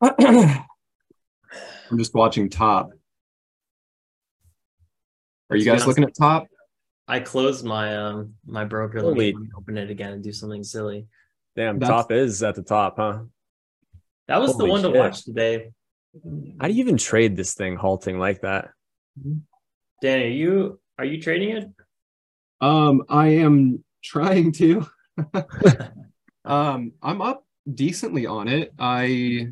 I'm just watching top. Are you guys looking at top? I closed my um my broker. Let me open it again and do something silly. Damn, That's... top is at the top, huh? That was Holy the one shit. to watch today. How do you even trade this thing halting like that? Danny, are you are you trading it? Um, I am trying to. um, I'm up decently on it. I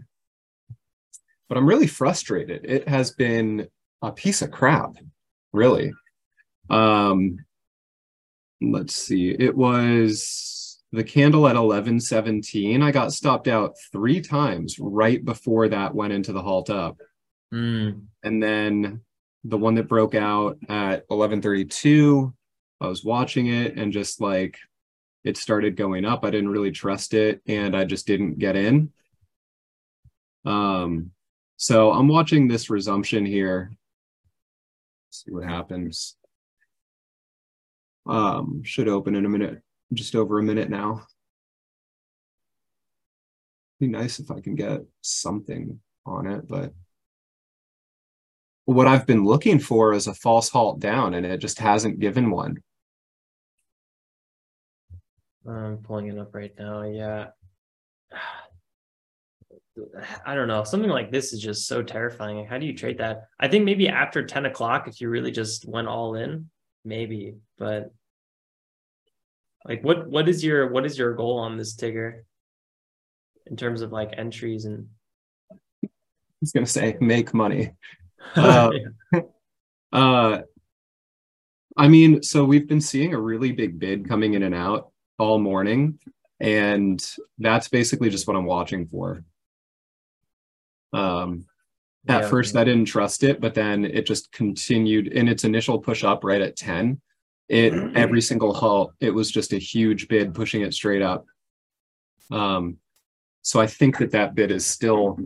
but I'm really frustrated. It has been a piece of crap, really. Um, let's see. It was the candle at 1117. I got stopped out three times right before that went into the halt up. Mm. And then the one that broke out at 1132, I was watching it and just like it started going up. I didn't really trust it and I just didn't get in. Um, so I'm watching this resumption here. Let's see what happens. Um, should open in a minute, just over a minute now. Be nice if I can get something on it, but what I've been looking for is a false halt down, and it just hasn't given one. I'm pulling it up right now. Yeah. I don't know. Something like this is just so terrifying. How do you trade that? I think maybe after 10 o'clock, if you really just went all in, maybe. But like what what is your what is your goal on this ticker in terms of like entries and I was gonna say make money. Uh, uh I mean, so we've been seeing a really big bid coming in and out all morning, and that's basically just what I'm watching for. Um, at yeah, first, I didn't trust it, but then it just continued in its initial push up right at 10. It every single halt, it was just a huge bid pushing it straight up. Um, so I think that that bid is still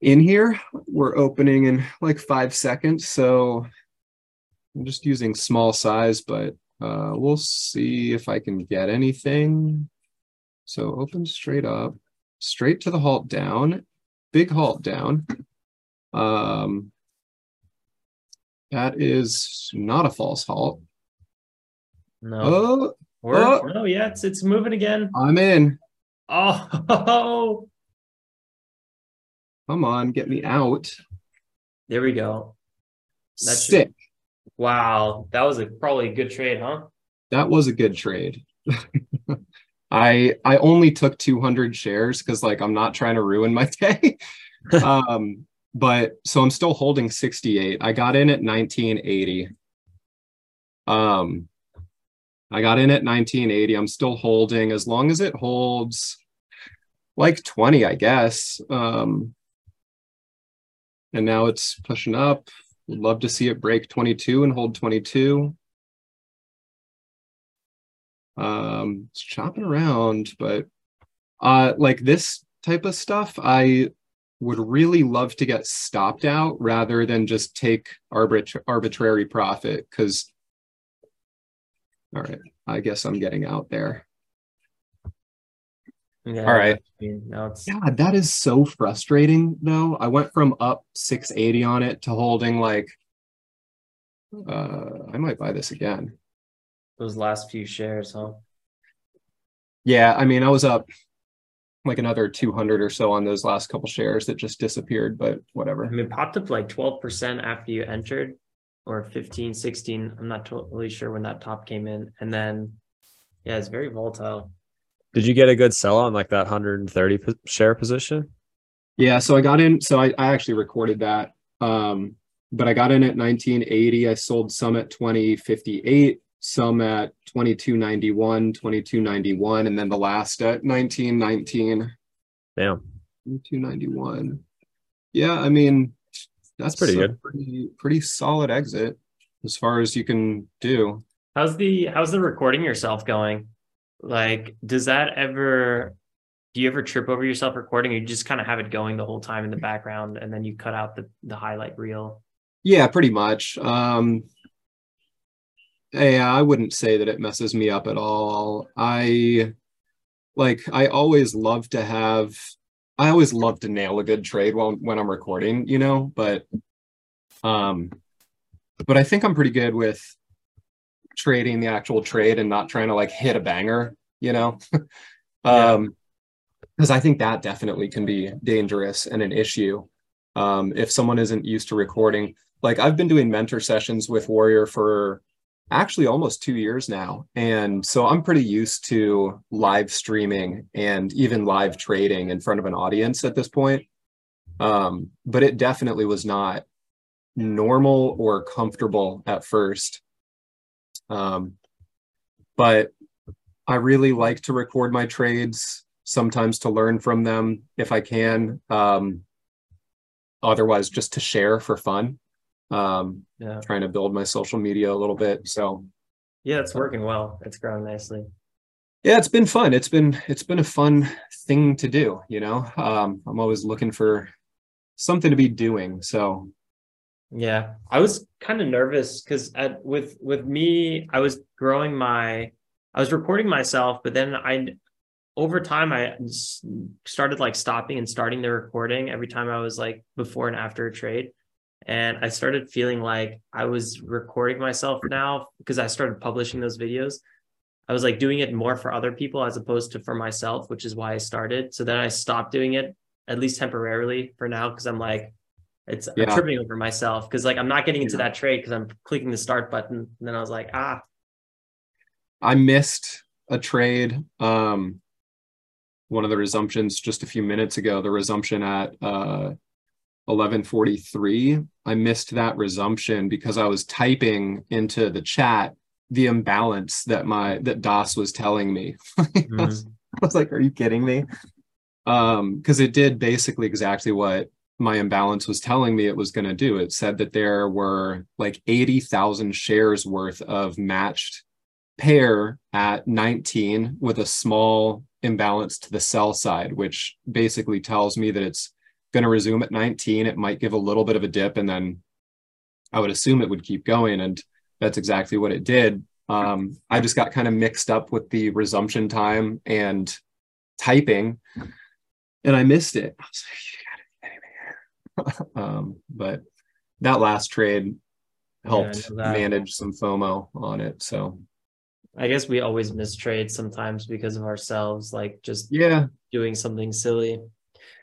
in here. We're opening in like five seconds, so I'm just using small size, but uh, we'll see if I can get anything. So open straight up, straight to the halt down, big halt down. Um, that is not a false halt. No. Oh, oh, no, yeah, it's it's moving again. I'm in. Oh, come on, get me out. There we go. That's sick. Wow, that was a probably a good trade, huh? That was a good trade. I I only took 200 shares because like I'm not trying to ruin my day. um, but so I'm still holding 68. I got in at 1980. Um, I got in at 1980. I'm still holding as long as it holds like 20, I guess. Um, and now it's pushing up. Would love to see it break 22 and hold 22 um it's chopping around but uh like this type of stuff i would really love to get stopped out rather than just take arbit- arbitrary profit because all right i guess i'm getting out there. Yeah, all right yeah that is so frustrating though. I went from up 680 on it to holding like uh i might buy this again those last few shares, huh? Yeah, I mean, I was up like another 200 or so on those last couple shares that just disappeared, but whatever. I mean, popped up like 12% after you entered or 15, 16. I'm not totally sure when that top came in. And then, yeah, it's very volatile. Did you get a good sell on like that 130 share position? Yeah, so I got in. So I, I actually recorded that. Um, but I got in at 1980. I sold some at 2058 some at 2291, 2291, and then the last at 1919. Damn. 2291. Yeah, I mean, that's pretty good. Pretty, pretty solid exit as far as you can do. How's the how's the recording yourself going? Like, does that ever do you ever trip over yourself recording or you just kind of have it going the whole time in the background and then you cut out the the highlight reel? Yeah, pretty much. Um yeah, I wouldn't say that it messes me up at all. I like I always love to have I always love to nail a good trade while when I'm recording, you know, but um but I think I'm pretty good with trading the actual trade and not trying to like hit a banger, you know. um because I think that definitely can be dangerous and an issue. Um if someone isn't used to recording. Like I've been doing mentor sessions with Warrior for actually almost two years now. And so I'm pretty used to live streaming and even live trading in front of an audience at this point. Um, but it definitely was not normal or comfortable at first. Um, but I really like to record my trades, sometimes to learn from them if I can. Um, otherwise, just to share for fun um yeah. trying to build my social media a little bit. So yeah it's working well. It's growing nicely. Yeah it's been fun. It's been it's been a fun thing to do you know? Um i'm always looking for something to be doing so. Yeah i was kind of nervous because at with with me i was growing my i was recording myself but then i over time i started like stopping and starting the recording every time i was like before and after a trade and I started feeling like I was recording myself now because I started publishing those videos. I was like doing it more for other people as opposed to for myself, which is why I started. So then I stopped doing it at least temporarily for now because I'm like, it's yeah. I'm tripping over myself because like I'm not getting into yeah. that trade because I'm clicking the start button. And then I was like, ah. I missed a trade. Um, one of the resumptions just a few minutes ago, the resumption at uh 1143 i missed that resumption because i was typing into the chat the imbalance that my that DAS was telling me. Mm-hmm. I, was, I, was, like are you kidding me? Um because it did basically exactly what my imbalance was telling me it was going to do. It said that there were like 80,000 shares worth of matched pair at 19 with a small imbalance to the sell side which basically tells me that it's going to resume at 19. It might give a little bit of a dip, and then I would assume it would keep going. And that's exactly what it did. Um, I just got kind of mixed up with the resumption time and typing, and I missed it. I like, um, but that last trade helped yeah, manage some FOMO on it. So I guess we always miss trades sometimes because of ourselves, like just yeah doing something silly.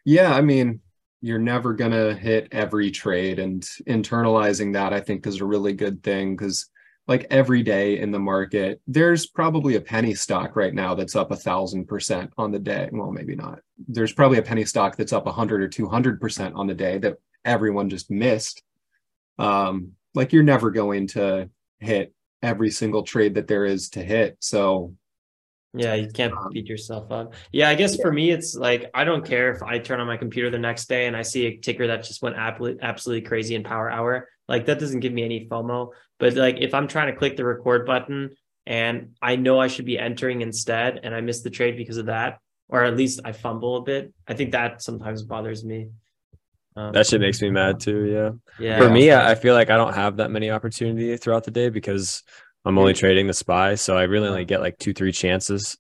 Yeah, I mean, you're never going to hit every trade and internalizing that i think is a really good thing because like every day in the market there's probably a penny stock right now that's up a thousand percent on the day. Well maybe not. There's probably a penny stock that's up 100 or 200 percent on the day that everyone just missed. Um like you're never going to hit every single trade that there is to hit. So yeah, you can't um, beat yourself up. Yeah, I guess for me, it's like I don't care if I turn on my computer the next day and I see a ticker that just went absolutely crazy in power hour. Like that doesn't give me any FOMO. But like if I'm trying to click the record button and I know I should be entering instead and I miss the trade because of that, or at least I fumble a bit, I think that sometimes bothers me. Um, that shit makes me mad too. Yeah. Yeah. For me, I feel like I don't have that many opportunity throughout the day because I'm only trading the SPY, so I really only get like two, three chances.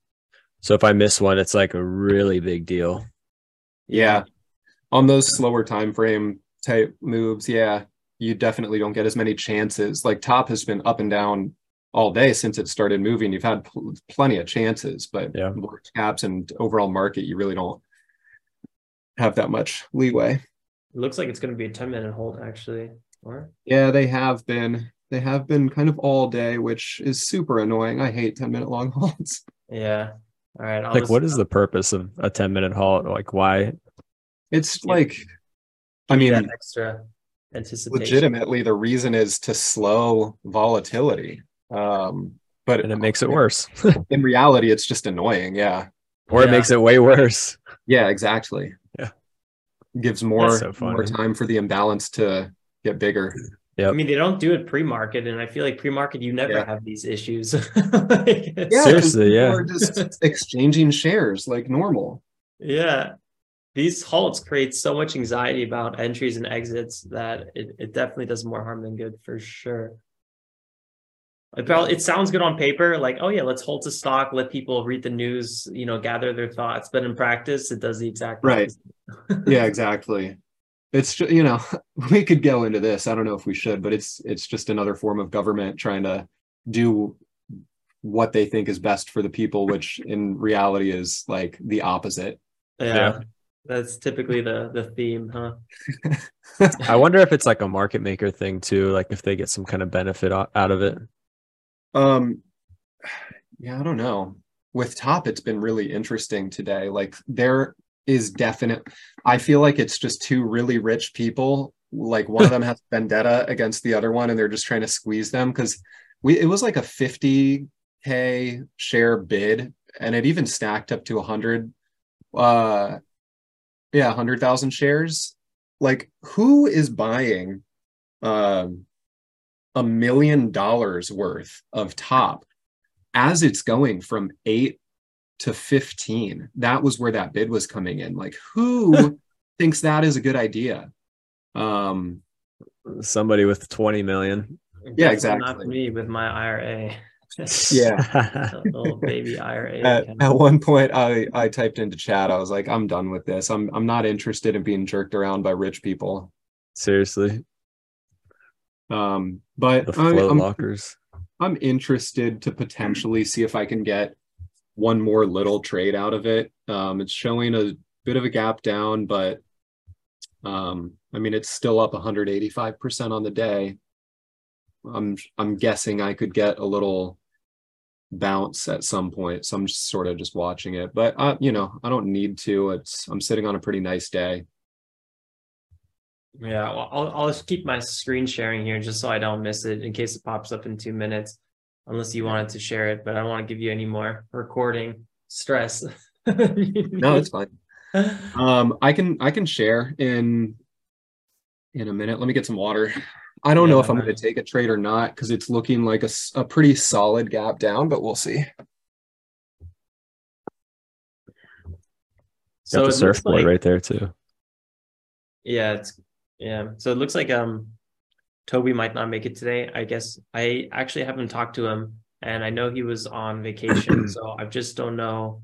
So if I miss one, it's like a really big deal. Yeah. On those slower time frame type moves, yeah, you definitely don't get as many chances. Like top has been up and down all day since it started moving. You've had pl- plenty of chances, but yeah. caps and overall market, you really don't have that much leeway. It looks like it's going to be a 10 minute hold actually. Or yeah, they have been. They have been kind of all day, which is super annoying. I hate 10 minute long halts. Yeah. All right. I'll like, just, what is the purpose of a 10 minute halt? Like, why? It's yeah. like, I mean, extra anticipation. Legitimately, the reason is to slow volatility. Um, but and it makes it worse. in reality, it's just annoying. Yeah. Or yeah. it makes it way worse. Yeah, exactly. Yeah. gives more so more time for the imbalance to get bigger. Yep. I mean, they don't do it pre-market, and I feel like pre-market, you never yeah. have these issues. like, yeah, seriously, yeah, just exchanging shares like normal. Yeah, these halts create so much anxiety about entries and exits that it, it definitely does more harm than good for sure. It, probably, it sounds good on paper, like, oh yeah, let's hold to stock, let people read the news, you know, gather their thoughts. But in practice, it does the exact right. yeah, exactly. It's you know, we could go into this. I don't know if we should, but it's it's just another form of government trying to do what they think is best for the people, which in reality is like the opposite. Yeah. yeah. That's typically the the theme, huh? I wonder if it's like a market maker thing too, like if they get some kind of benefit out of it. Um, yeah, I don't know. With top, it's been really interesting today. Like there is definite. I feel like it's just two really rich people. Like one of them has vendetta against the other one, and they're just trying to squeeze them because we. It was like a fifty k share bid, and it even stacked up to a hundred. Uh, yeah, hundred thousand shares. Like who is buying? Um a million dollars worth of top as it's going from eight to 15. That was where that bid was coming in. Like, who thinks that is a good idea? Um, Somebody with 20 million. Yeah, exactly. Not me with my IRA. yeah. little baby IRA. At, at, one point I, I typed into chat, I was like, I'm done with this. I'm I'm not interested in being jerked around by rich people. Seriously. Um, but the float I'm, lockers. I'm interested to potentially see if I can get one more little trade out of it. Um, it's showing a bit of a gap down, but um, I mean it's still up 185% on the day. I'm I'm guessing I could get a little bounce at some point. So I'm just sort of just watching it. But uh, you know, I don't need to. It's I'm sitting on a pretty nice day. Yeah, well, I'll I'll just keep my screen sharing here just so I don't miss it in case it pops up in two minutes, unless you wanted to share it. But I don't want to give you any more recording stress. no, it's fine. Um, I can I can share in in a minute. Let me get some water. I don't yeah, know if I'm going to take a trade or not because it's looking like a, a pretty solid gap down, but we'll see. So Got the surfboard like, right there too. Yeah, it's yeah. So it looks like um Toby might not make it today. I guess I actually haven't talked to him and I know he was on vacation. so I just don't know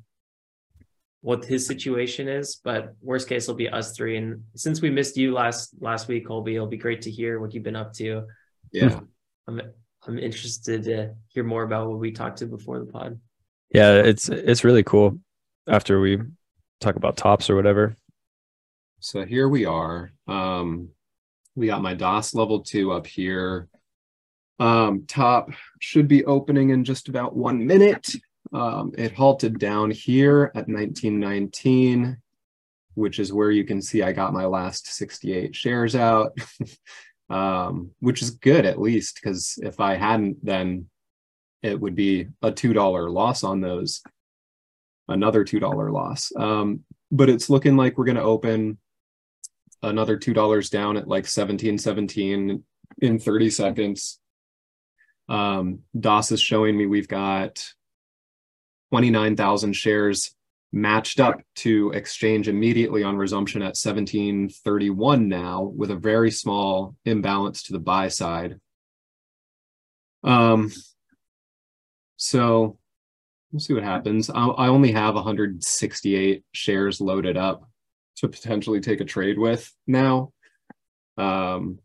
what his situation is, but worst case will be us three. And since we missed you last last week, Colby, it'll be great to hear what you've been up to. Yeah. I'm I'm interested to hear more about what we talked to before the pod. Yeah, it's it's really cool after we talk about tops or whatever. So here we are. Um, we got my DAS level two up here. Um, top should be opening in just about one minute. Um, it halted down here at 1919, which is where you can see I got my last 68 shares out, um, which is good at least, because if I hadn't, then it would be a $2 loss on those, another $2 loss. Um, but it's looking like we're going to open another two dollars down at like 17 17 in 30 seconds. Um DAS is showing me we've got 29,000 shares matched up to exchange immediately on resumption at 1731 now with a very small imbalance to the buy side. Um so we'll see what happens. I, I only have 168 shares loaded up to potentially take a trade with now. Um,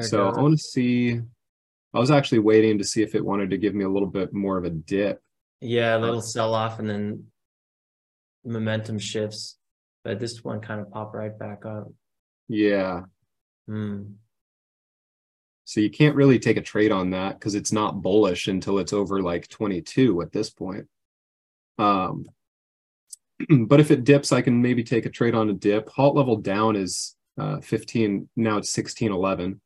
so I want to see. I was actually waiting to see if it wanted to give me a little bit more of a dip. Yeah, a little sell off and then momentum shifts. But this one kind of popped right back up. Yeah. Hmm. So you can't really take a trade on that because it's not bullish until it's over like 22 at this point. Um, but if it dips, I can maybe take a trade on a dip. Halt level down is uh, 15. Now it's 1611.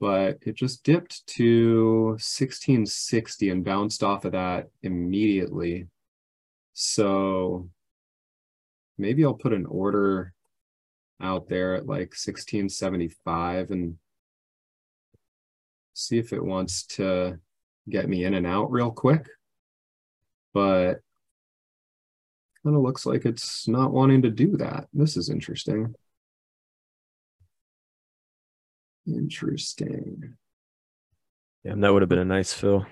But it just dipped to 1660 and bounced off of that immediately. So maybe I'll put an order out there at like 1675 and see if it wants to get me in and out real quick. But kind of looks like it's not wanting to do that. This is interesting. Interesting. Yeah, that would have been a nice fill.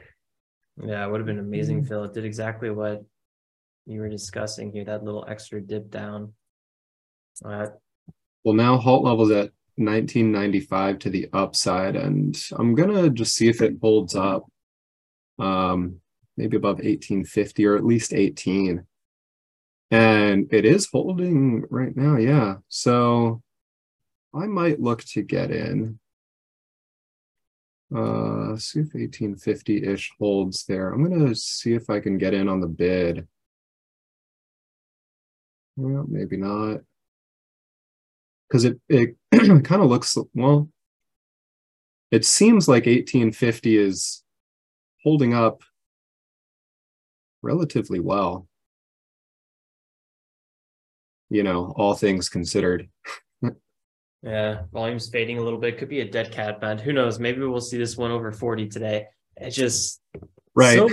Yeah, it would have been amazing, fill. It did exactly what you were discussing here, that little extra dip down. Uh, Well, now halt levels at 1995 to the upside, and I'm gonna just see if it holds up. Um, maybe above 1850 or at least 18. And it is holding right now, yeah. So I might look to get in. Uh, see if 1850-ish holds there. I'm gonna see if I can get in on the bid. Well, maybe not. Because it it kind of looks well. It seems like 1850 is holding up relatively well. You know, all things considered. yeah, volume's fading a little bit. Could be a dead cat band. Who knows? Maybe we'll see this one over 40 today. It just Right. so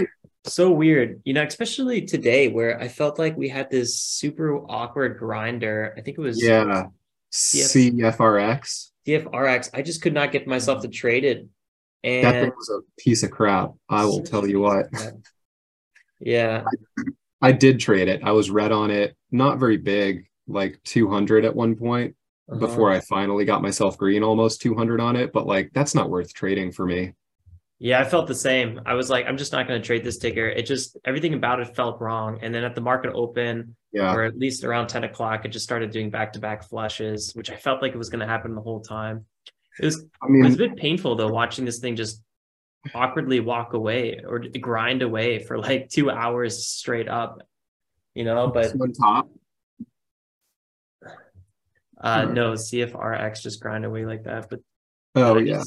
so weird, you know, especially today where I felt like we had this super awkward grinder. I think it was yeah. CFRX. CFRX. I just could not get myself to trade it. And That thing was a piece of crap. I will tell you what. Yeah. I did trade it. I was red on it, not very big, like 200 at one point uh-huh. before I finally got myself green, almost 200 on it. But like, that's not worth trading for me. Yeah, I felt the same. I was like, I'm just not going to trade this ticker. It just everything about it felt wrong. And then at the market open, Yeah. or at least around 10 o'clock, it just started doing back to back flushes, which I felt like it was going to happen the whole time. It was I it was a bit painful though, watching this thing just awkwardly walk away or grind away for like two hours straight up, you know. But on top. uh Hmm. no, CFRX just grind away like that. But Oh, yeah.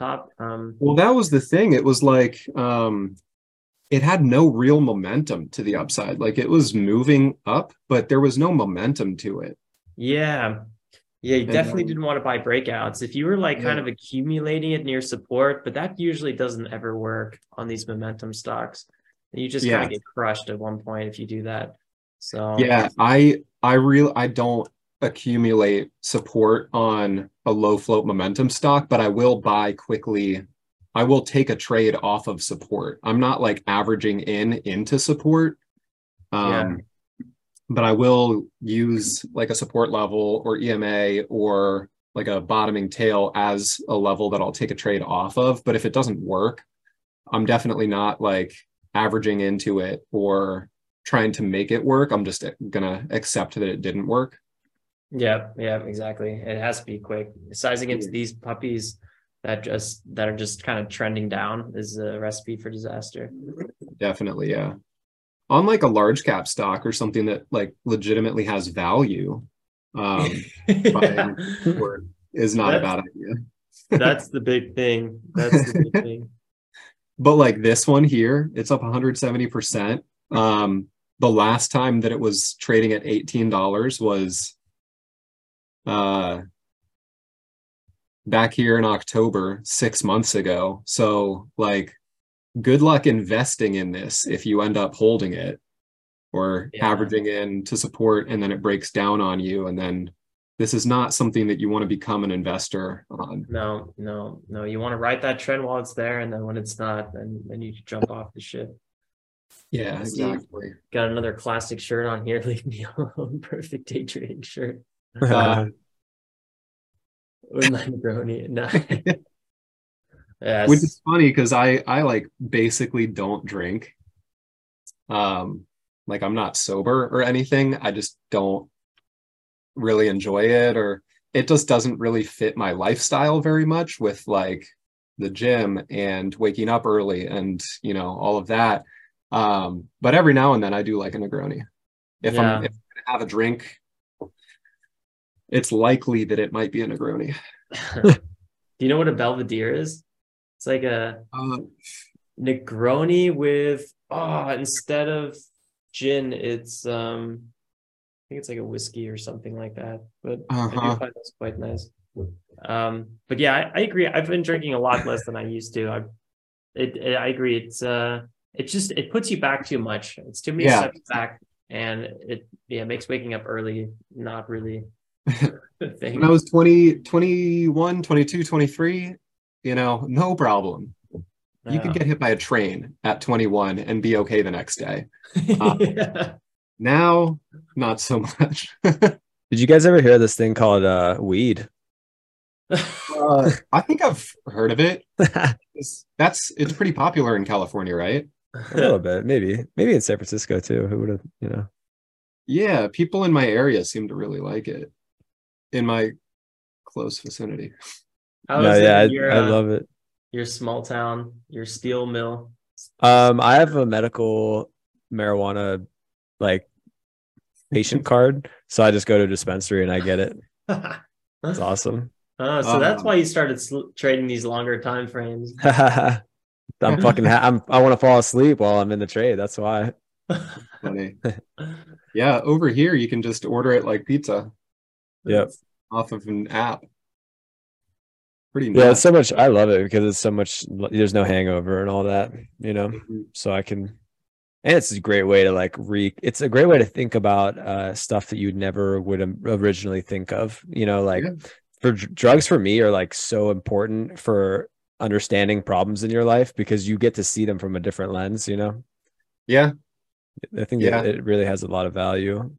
top. Um, Well, that was the thing. It was like um it had no real momentum to the upside. Like it was moving up, but there was no momentum to it. Yeah. Yeah, you definitely didn't want to buy breakouts. If you were like kind of accumulating it near support, but that usually doesn't ever work on these momentum stocks. You just kind of get crushed at one point if you do that. So Yeah, I I real I don't accumulate support on a low float momentum stock, but I will buy quickly. I will take a trade off of support. I'm not like averaging in into support. Um Yeah. but I will use like a support level or EMA or like a bottoming tail as a level that I'll take a trade off of. But if it doesn't work, I'm definitely not like averaging into it or trying to make it work. I'm just gonna accept that it didn't work. yeah, yeah, exactly. It has to be quick. Sizing into these puppies that just that are just kind of trending down is a recipe for disaster. Definitely, yeah. On like a large cap stock or something that like legitimately has value, um, Yeah. or is not a That's- bad idea. That's the big thing. That's the big thing. But like this one here, it's up 170%. Um, the last time that it was trading at $18 was uh back here in October, six months ago. So like good luck investing in this if you end up holding it or Yeah. averaging in to support and then it breaks down on you. And then this is not something that you want to become an investor on. No, no, no. You want to ride that trend while it's there, and then when it's not, then then you jump off the ship. Yeah, See, exactly. Got another classic shirt on here. Leave me alone. Perfect day trading shirt. Uh, With my Negroni. No. yes. which is funny because I I like basically don't drink. Um, like I'm not sober or anything. I just don't really enjoy it, or it just doesn't really fit my lifestyle very much with like the gym and waking up early and you know all of that. Um, but every now and then I do like a Negroni. If Yeah. I'm if I'm gonna have a drink, it's likely that it might be a Negroni. Do you know what a Boulevardier is? It's like a Uh, Negroni with oh, instead of gin, it's um I think it's like a whiskey or something like that. But I Uh-huh. do find those quite nice. Um, but yeah, I, I agree. I've been drinking a lot less than I used to. I it, it I agree. It's uh it just it puts you back too much. It's too many Yeah. steps back and it yeah makes waking up early not really thing. when I was 20, 21, 22, 23, you know, no problem. you could get hit by a train at 21 and be okay the next day. Uh, Yeah. Now, not so much. Did you guys ever hear this thing called uh, weed? Uh, I think I've heard of it. It's, that's it's pretty popular in California, right? A little bit, maybe, maybe in San Francisco too. Who would have, you know? Yeah, people in my area seem to really like it. In my close vicinity. How no, is yeah, it I, your, I uh, love it. your small town, your steel mill? Um, I have a medical marijuana like patient card, so I just go to a dispensary and I get it. That's awesome. Oh, so that's Um, why you started sl- trading these longer time frames. I'm fucking. Ha- I'm. I want to fall asleep while I'm in the trade. That's why. Funny. Yeah, over here you can just order it like pizza Yep. off of an app. Pretty Yeah, it's so much. I love it because it's so much. There's no hangover and all that. You know. Mhm. so I can and it's a great way to like re it's a great way to think about uh stuff that you never would originally think of you know like Yeah. for dr- drugs for me are like so important for understanding problems in your life because you get to see them from a different lens you know Yeah, i think Yeah. it, it really has a lot of value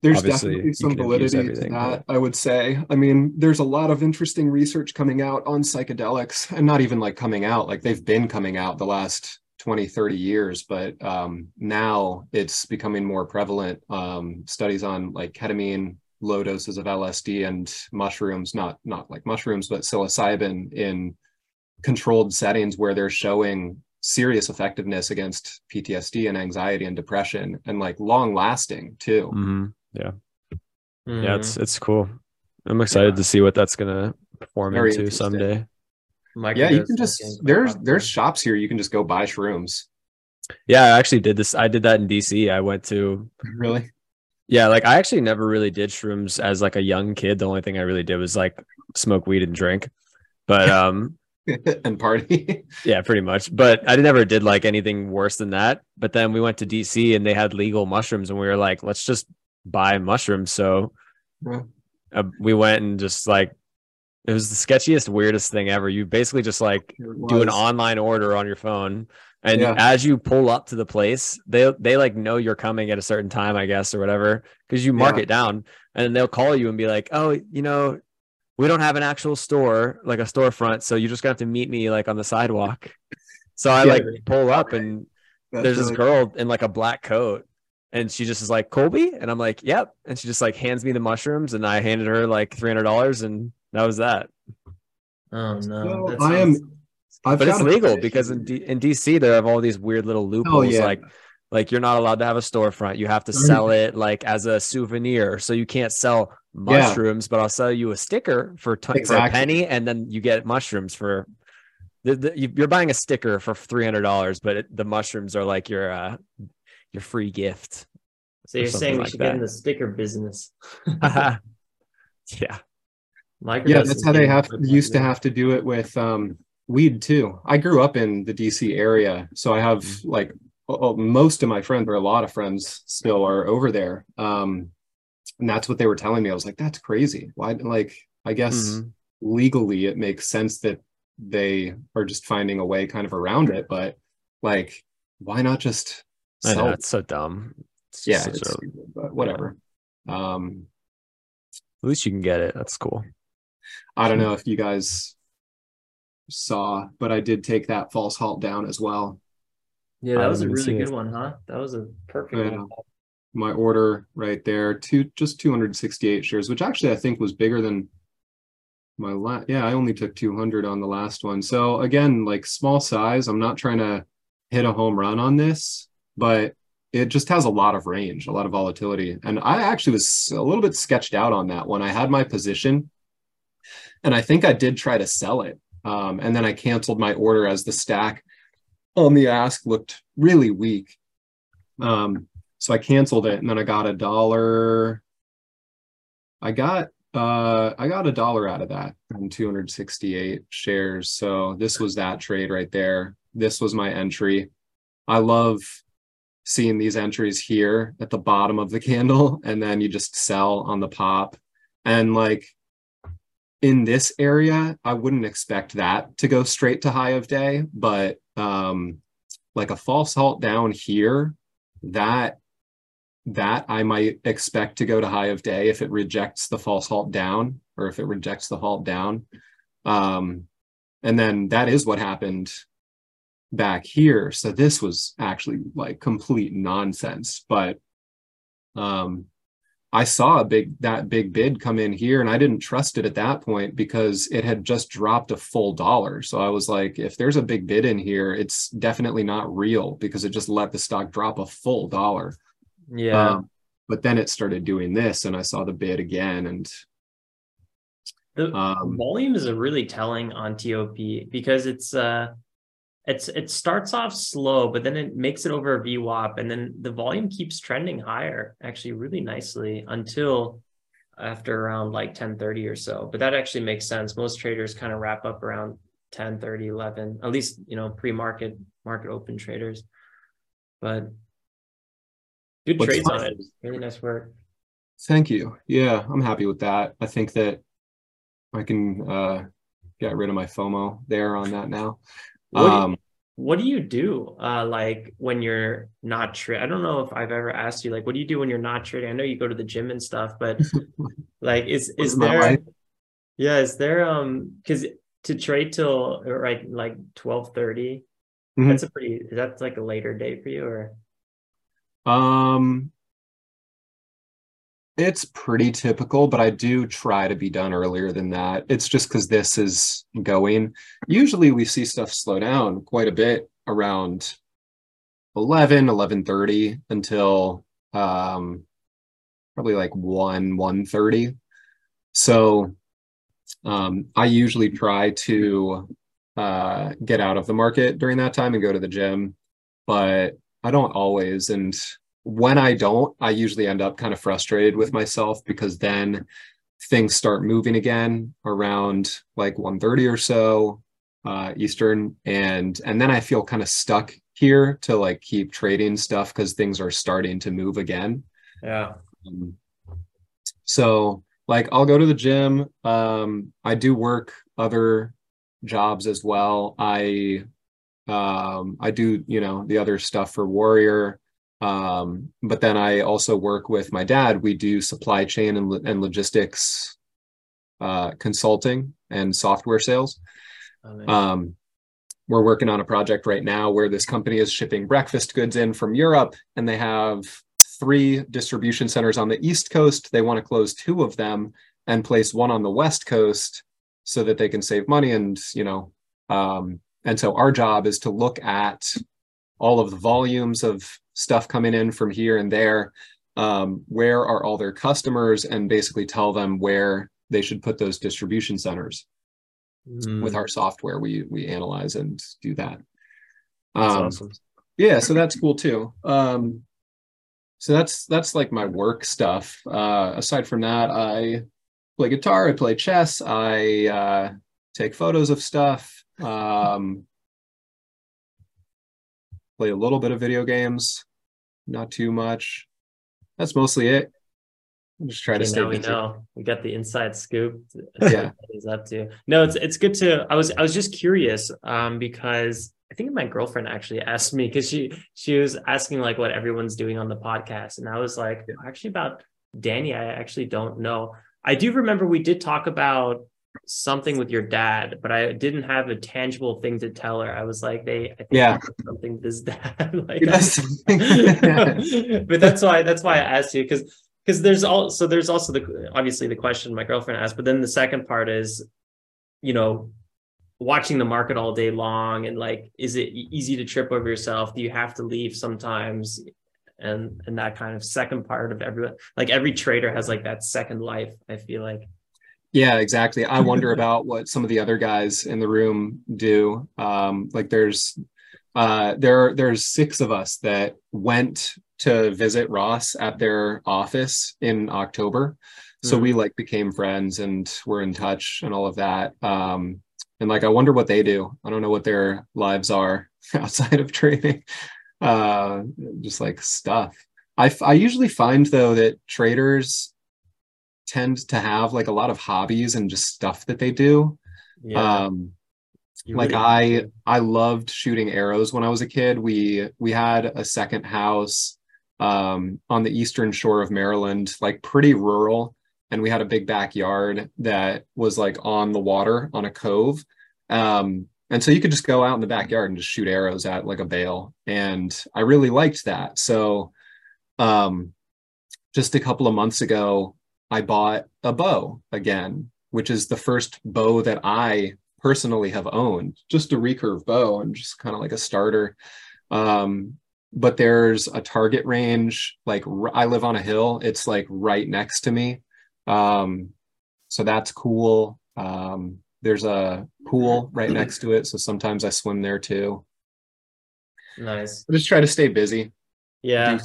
there's Obviously, definitely some validity to that, I would say. I mean, there's a lot of interesting research coming out on psychedelics and not even like coming out, like they've been coming out the last 20, 30 years, but um, now it's becoming more prevalent. Um, studies on like ketamine, low doses of LSD and mushrooms, not not like mushrooms, but psilocybin in controlled settings where they're showing serious effectiveness against PTSD and anxiety and depression and like long lasting too. Mhm. yeah Mm. it's it's cool i'm excited to see what that's gonna perform Very into interesting. Someday yeah you can just smoking is quite there's there's shops here you can just go buy shrooms yeah i actually did this i did that in dc i went to really Yeah, like I actually never really did shrooms as like a young kid. The only thing I really did was like smoke weed and drink. But um and party yeah, pretty much. But I never did like anything worse than that. But then we went to DC and they had legal mushrooms and we were like, let's just buy mushrooms. So Yeah. uh, we went and just like it was the sketchiest, weirdest thing ever. You basically just like do an online order on your phone and Yeah. as you pull up to the place they they like know you're coming at a certain time i guess or whatever because you mark Yeah. it down and then they'll call you and be like oh you know we don't have an actual store like a storefront so you're just gonna have to meet me like on the sidewalk so i Yeah. like pull up and That's there's this really- girl in like a black coat and she just is like colby and i'm like yep and she just like hands me the mushrooms and i handed her like $300 and that was that Oh no. So I am- I've but it's got a legal tradition. because in, D- in DC they have all these weird little loopholes yeah. like like you're not allowed to have a storefront you have to sell it like as a souvenir so you can't sell mushrooms but I'll sell you a sticker for, t- for a penny and then you get mushrooms for the, the, you- you're buying a sticker for $300 but it, the mushrooms are like your uh your free gift so you're saying we like should that. get in the sticker business. yeah Microdose yeah that's how they have used to have to do it with um weed too. I grew up in the dc area so i have Mm-hmm. like well, most of my friends or a lot of friends still are over there. Um and that's what they were telling me. I was like that's crazy. Why like i guess Mhm. legally it makes sense that they are just finding a way kind of around it but like why not just I know it's so dumb. It's yeah it's a- stupid, but whatever. Um at least you can get it. That's cool i don't know if you guys saw but i did take that false halt down as well Yeah, that was a really good it. one, huh? That was a perfect Yeah. one. my order right there two just 268 shares which actually i think was bigger than my last yeah i only took 200 on the last one so again like small size i'm not trying to hit a home run on this but it just has a lot of range a lot of volatility and i actually was a little bit sketched out on that one i had my position and i think i did try to sell it um, and then i canceled my order as the stack on the ask looked really weak um, so I canceled it and then I got a dollar. I got uh I got a dollar out of that on 268 shares. So this was that trade right there. This was my entry. I love seeing these entries here at the bottom of the candle and then you just sell on the pop. And like in this area, I wouldn't expect that to go straight to high of day, but um, like a false halt down here, that that I might expect to go to high of day if it rejects the false halt down or if it rejects the halt down. Um, and then that is what happened back here. So this was actually like complete nonsense. But um, I saw a big that big bid come in here and I didn't trust it at that point because it had just dropped a full dollar. So I was like, if there's a big bid in here, it's definitely not real because it just let the stock drop a full dollar. Yeah. Um, but then it started doing this and I saw the bid again and the um, volume is really telling on TOP because it's uh it's it starts off slow, but then it makes it over a VWAP, and then the volume keeps trending higher, actually really nicely until after around like 10 30 or so. But that actually makes sense. Most traders kind of wrap up around 10 30 11 at least you know pre-market market open traders but good What's trades on it really nice work thank you yeah i'm happy with that i think that I can uh, get rid of my FOMO there on that now. What, um, do, you, what do you do uh, like when you're not trading? I don't know if I've ever asked you like, what do you do when you're not trading? I know you go to the gym and stuff, but like, is is there? Yeah, is there um because to trade till right like twelve thirty? mm mm-hmm. That's a pretty. Is that's like a later day for you, or? Um, it's pretty typical, but I do try to be done earlier than that. It's just because this is going. Usually we see stuff slow down quite a bit around 11, 11.30 until um, probably like 1, 1.30. So um, I usually try to uh, get out of the market during that time and go to the gym, but I don't always. And when I don't, I usually end up kind of frustrated with myself because then things start moving again around like 1.30 or so uh, Eastern. And and then I feel kind of stuck here to like keep trading stuff because things are starting to move again. Yeah. Um, so like I'll go to the gym. Um, I do work other jobs as well. I um, I do, you know, the other stuff for Warrior. Um, but then I also work with my dad. We do supply chain and, and logistics uh, consulting and software sales. Oh, um, we're working on a project right now where this company is shipping breakfast goods in from Europe, and they have three distribution centers on the East Coast. They want to close two of them and place one on the West Coast so that they can save money. And you know, um, and so our job is to look at all of the volumes of stuff coming in from here and there. Um, where are all their customers and basically tell them where they should put those distribution centers. Mm. With our software, we we analyze and do that. Um, awesome. Yeah, so that's cool too. Um, so that's that's like my work stuff. Uh, aside from that, I play guitar, I play chess, I uh, take photos of stuff. Um, play a little bit of video games, not too much. That's mostly it. I'm just trying okay, to stay. Now we know we got the inside scoop. Yeah, he's up to. No, it's it's good to. I was I was just curious um, because I think my girlfriend actually asked me because she she was asking like what everyone's doing on the podcast, and I was like, actually about Danny, I actually don't know. I do remember we did talk about something with your dad, but I didn't have a tangible thing to tell her. I was like, they, I think yeah, something with his dad. like, but that's why that's why I asked you because because there's also there's also the obviously the question my girlfriend asked, but then the second part is, you know, watching the market all day long and like, is it easy to trip over yourself? Do you have to leave sometimes? And and that kind of second part of everyone, like every trader has like that second life. I feel like. Yeah, exactly. I wonder about what some of the other guys in the room do. Um, like there's uh, there there's six of us that went to visit Ross at their office in October. So mm-hmm. we like became friends and we're in touch and all of that. Um, and like I wonder what they do. I don't know what their lives are outside of trading. Uh, just like stuff. I I usually find though that traders tend to have like a lot of hobbies and just stuff that they do. Yeah. Um, like really- I I loved shooting arrows when I was a kid. We we had a second house um on the eastern shore of Maryland, like pretty rural, and we had a big backyard that was like on the water on a cove. Um and so you could just go out in the backyard and just shoot arrows at like a bale and I really liked that. So um just a couple of months ago I bought a bow again, which is the first bow that I personally have owned just a recurve bow and just kind of like a starter. Um but there's a target range like i live on a hill it's like right next to me. Um so that's cool. Um there's a pool right next to it so sometimes i swim there too. Nice. i just try to stay busy. Yeah.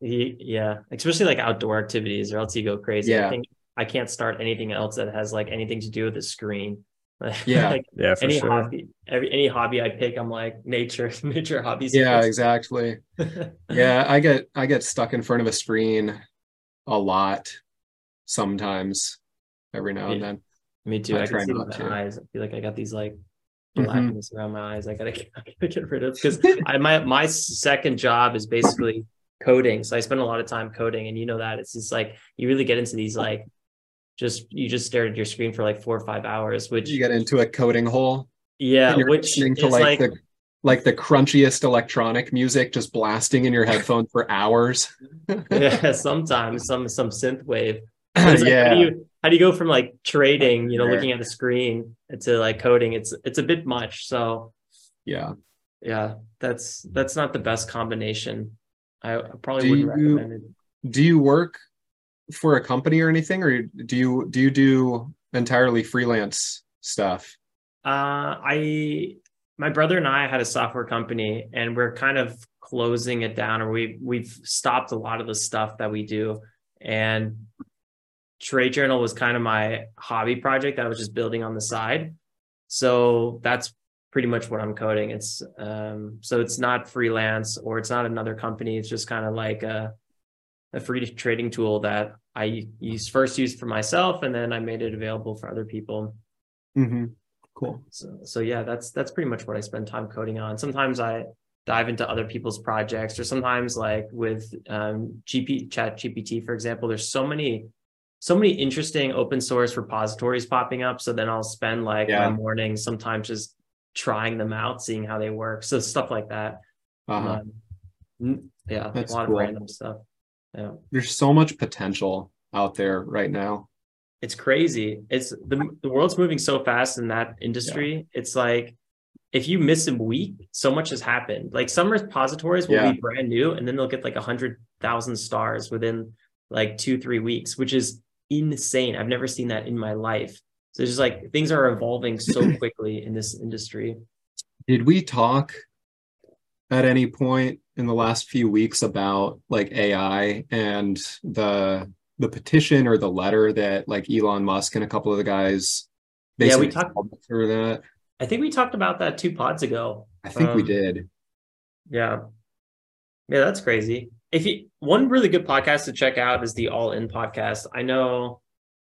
Do stuff. He, yeah, especially like outdoor activities, or else you go crazy. I think I can't start anything else that has like anything to do with the screen. Yeah. like Yeah, for any sure. hobby, every any hobby I pick, I'm like nature, nature hobbies. yeah exactly yeah i get i get stuck in front of a screen a lot sometimes every now and then Me too. I I, try can see it not to. eyes. I feel like I got these like Mhm. blackness around my eyes. I gotta, I gotta get rid of because I my my second job is basically coding. So I spend a lot of time coding, and you know that it's just like you really get into these like just you just stare at your screen for like four or five hours, which you get into a coding hole yeah, which listening is to like, like, the like the crunchiest electronic music just blasting in your headphones for hours yeah, sometimes some some synth wave. Like, how yeah do you how do you go from like trading, you know, looking at the screen to like coding? It's it's a bit much. So yeah yeah, that's that's not the best combination. I probably Do wouldn't you- recommend it. do you work for a company or anything or do you do you do entirely freelance stuff Uh, I my brother and I had a software company, and we're kind of closing it down, or we we've stopped a lot of the stuff that we do. And Trade Journal was kind of my hobby project that I was just building on the side. So that's pretty much what I'm coding. It's um, so it's not freelance or it's not another company. It's just kind of like a a free trading tool that I used first used for myself, and then I made it available for other people. mm-hmm. cool So, so yeah, that's that's pretty much what I spend time coding on. Sometimes I dive into other people's projects, or sometimes like with um, GP Chat GPT, for example. There's so many, so many interesting open source repositories popping up. So then I'll spend like Yeah. my morning sometimes just trying them out, seeing how they work. So stuff like that. uh-huh. Um, yeah, That's a lot cool. of random stuff. Yeah. there's so much potential out there right now it's crazy. It's the the world's moving so fast in that industry. It's like if you miss a week, so much has happened. Like some repositories will Yeah. be brand new, and then they'll get like a hundred thousand stars within like two three weeks, which is insane. I've never seen that in my life. So it's just like things are evolving so quickly in this industry. did we talk at any point in the last few weeks about like ai and the the petition or the letter that like elon musk and a couple of the guys Yeah, we basically talked- through that I think we talked about that two pods ago. i think we Um, did Yeah. Yeah, that's crazy. If you one really good podcast to check out is the All In podcast. I know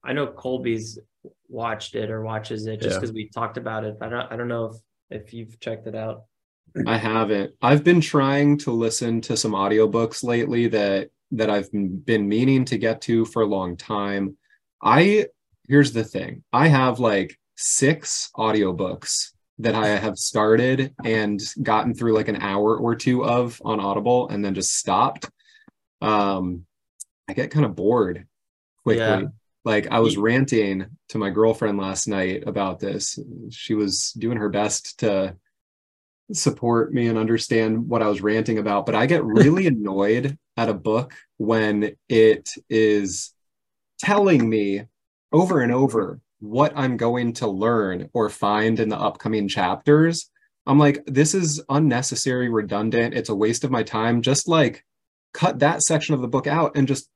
I know Colby's watched it or watches it just Yeah. because we talked about it. I don't I don't know if if you've checked it out. I haven't. I've been trying to listen to some audiobooks lately that that I've been meaning to get to for a long time. I here's the thing. I have like 6 audiobooks that I have started and gotten through like an hour or two of on Audible and then just stopped. Um I get kind of bored quickly. Yeah. Like I was ranting to my girlfriend last night about this. She was doing her best to support me and understand what I was ranting about, but I get really annoyed at a book when it is telling me over and over what I'm going to learn or find in the upcoming chapters. I'm like, this is unnecessary, redundant. It's a waste of my time. Just like cut that section of the book out and just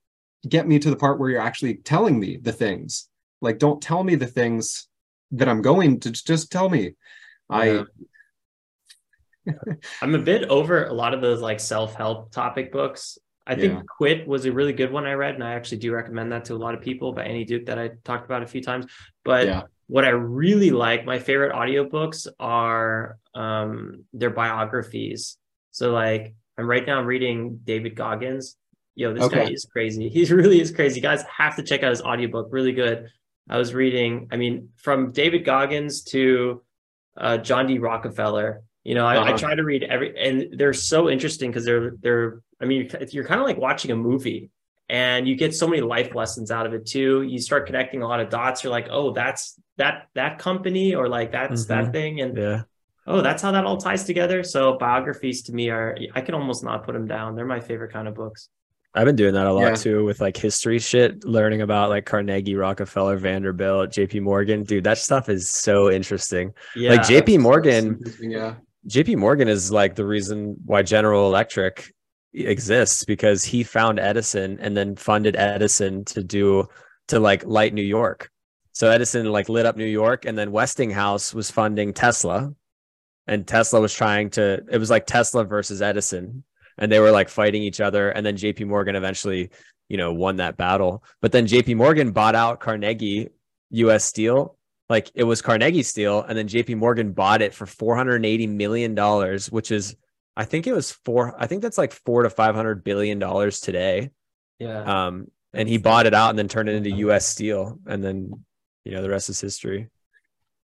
get me to the part where you're actually telling me the things. Like, don't tell me the things that I'm going to just tell me. I Yeah. I'm a bit over a lot of those like self-help topic books. I think Yeah. Quit was a really good one I read, and I actually do recommend that to a lot of people by Annie Duke that I talked about a few times. But Yeah. what I really like, my favorite audiobooks are um their biographies. So like I'm right now reading David Goggins. Yo, this guy is crazy. He really is crazy. Guys have to check out his audiobook. Really good. I was reading, I mean, from David Goggins to uh, John D. Rockefeller. You know, I, I Uh-huh. try to read every, and they're so interesting because they're they're. I mean, if you're kind of like watching a movie, and you get so many life lessons out of it too. You start connecting a lot of dots. You're like, oh, that's that that company, or like that's that thing, and Yeah. oh, that's how that all ties together. So biographies to me are, I can almost not put them down. They're my favorite kind of books. I've been doing that a lot Yeah. too with like history shit, learning about like Carnegie, Rockefeller, Vanderbilt, JP Morgan. Dude, that stuff is so interesting. Yeah, like JP Morgan, Yeah. JP Morgan is like the reason why General Electric exists because he found Edison and then funded Edison to do to like light New York. So Edison like lit up New York and then Westinghouse was funding Tesla and Tesla was trying to it was like Tesla versus Edison and they were like fighting each other and then JP Morgan eventually, you know, won that battle. But then JP Morgan bought out Carnegie US Steel like it was Carnegie Steel, and then JP Morgan bought it for 480 million dollars, which is I think it was four, I think that's like four to five hundred billion dollars today. yeah. Um, and he bought it out and then turned it into US Steel, and then you know the rest is history.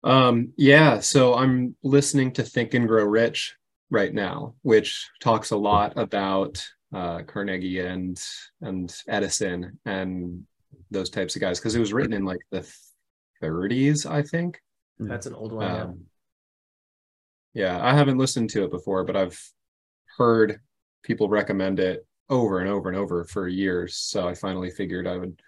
Um, yeah, so I'm listening to Think and Grow Rich right now, which talks a lot about uh, Carnegie and and Edison and those types of guys because it was written in like the 30s, I think. That's an old one. yeah. Um, yeah, I haven't listened to it before, but I've heard people recommend it over and over and over for years. So I finally figured I would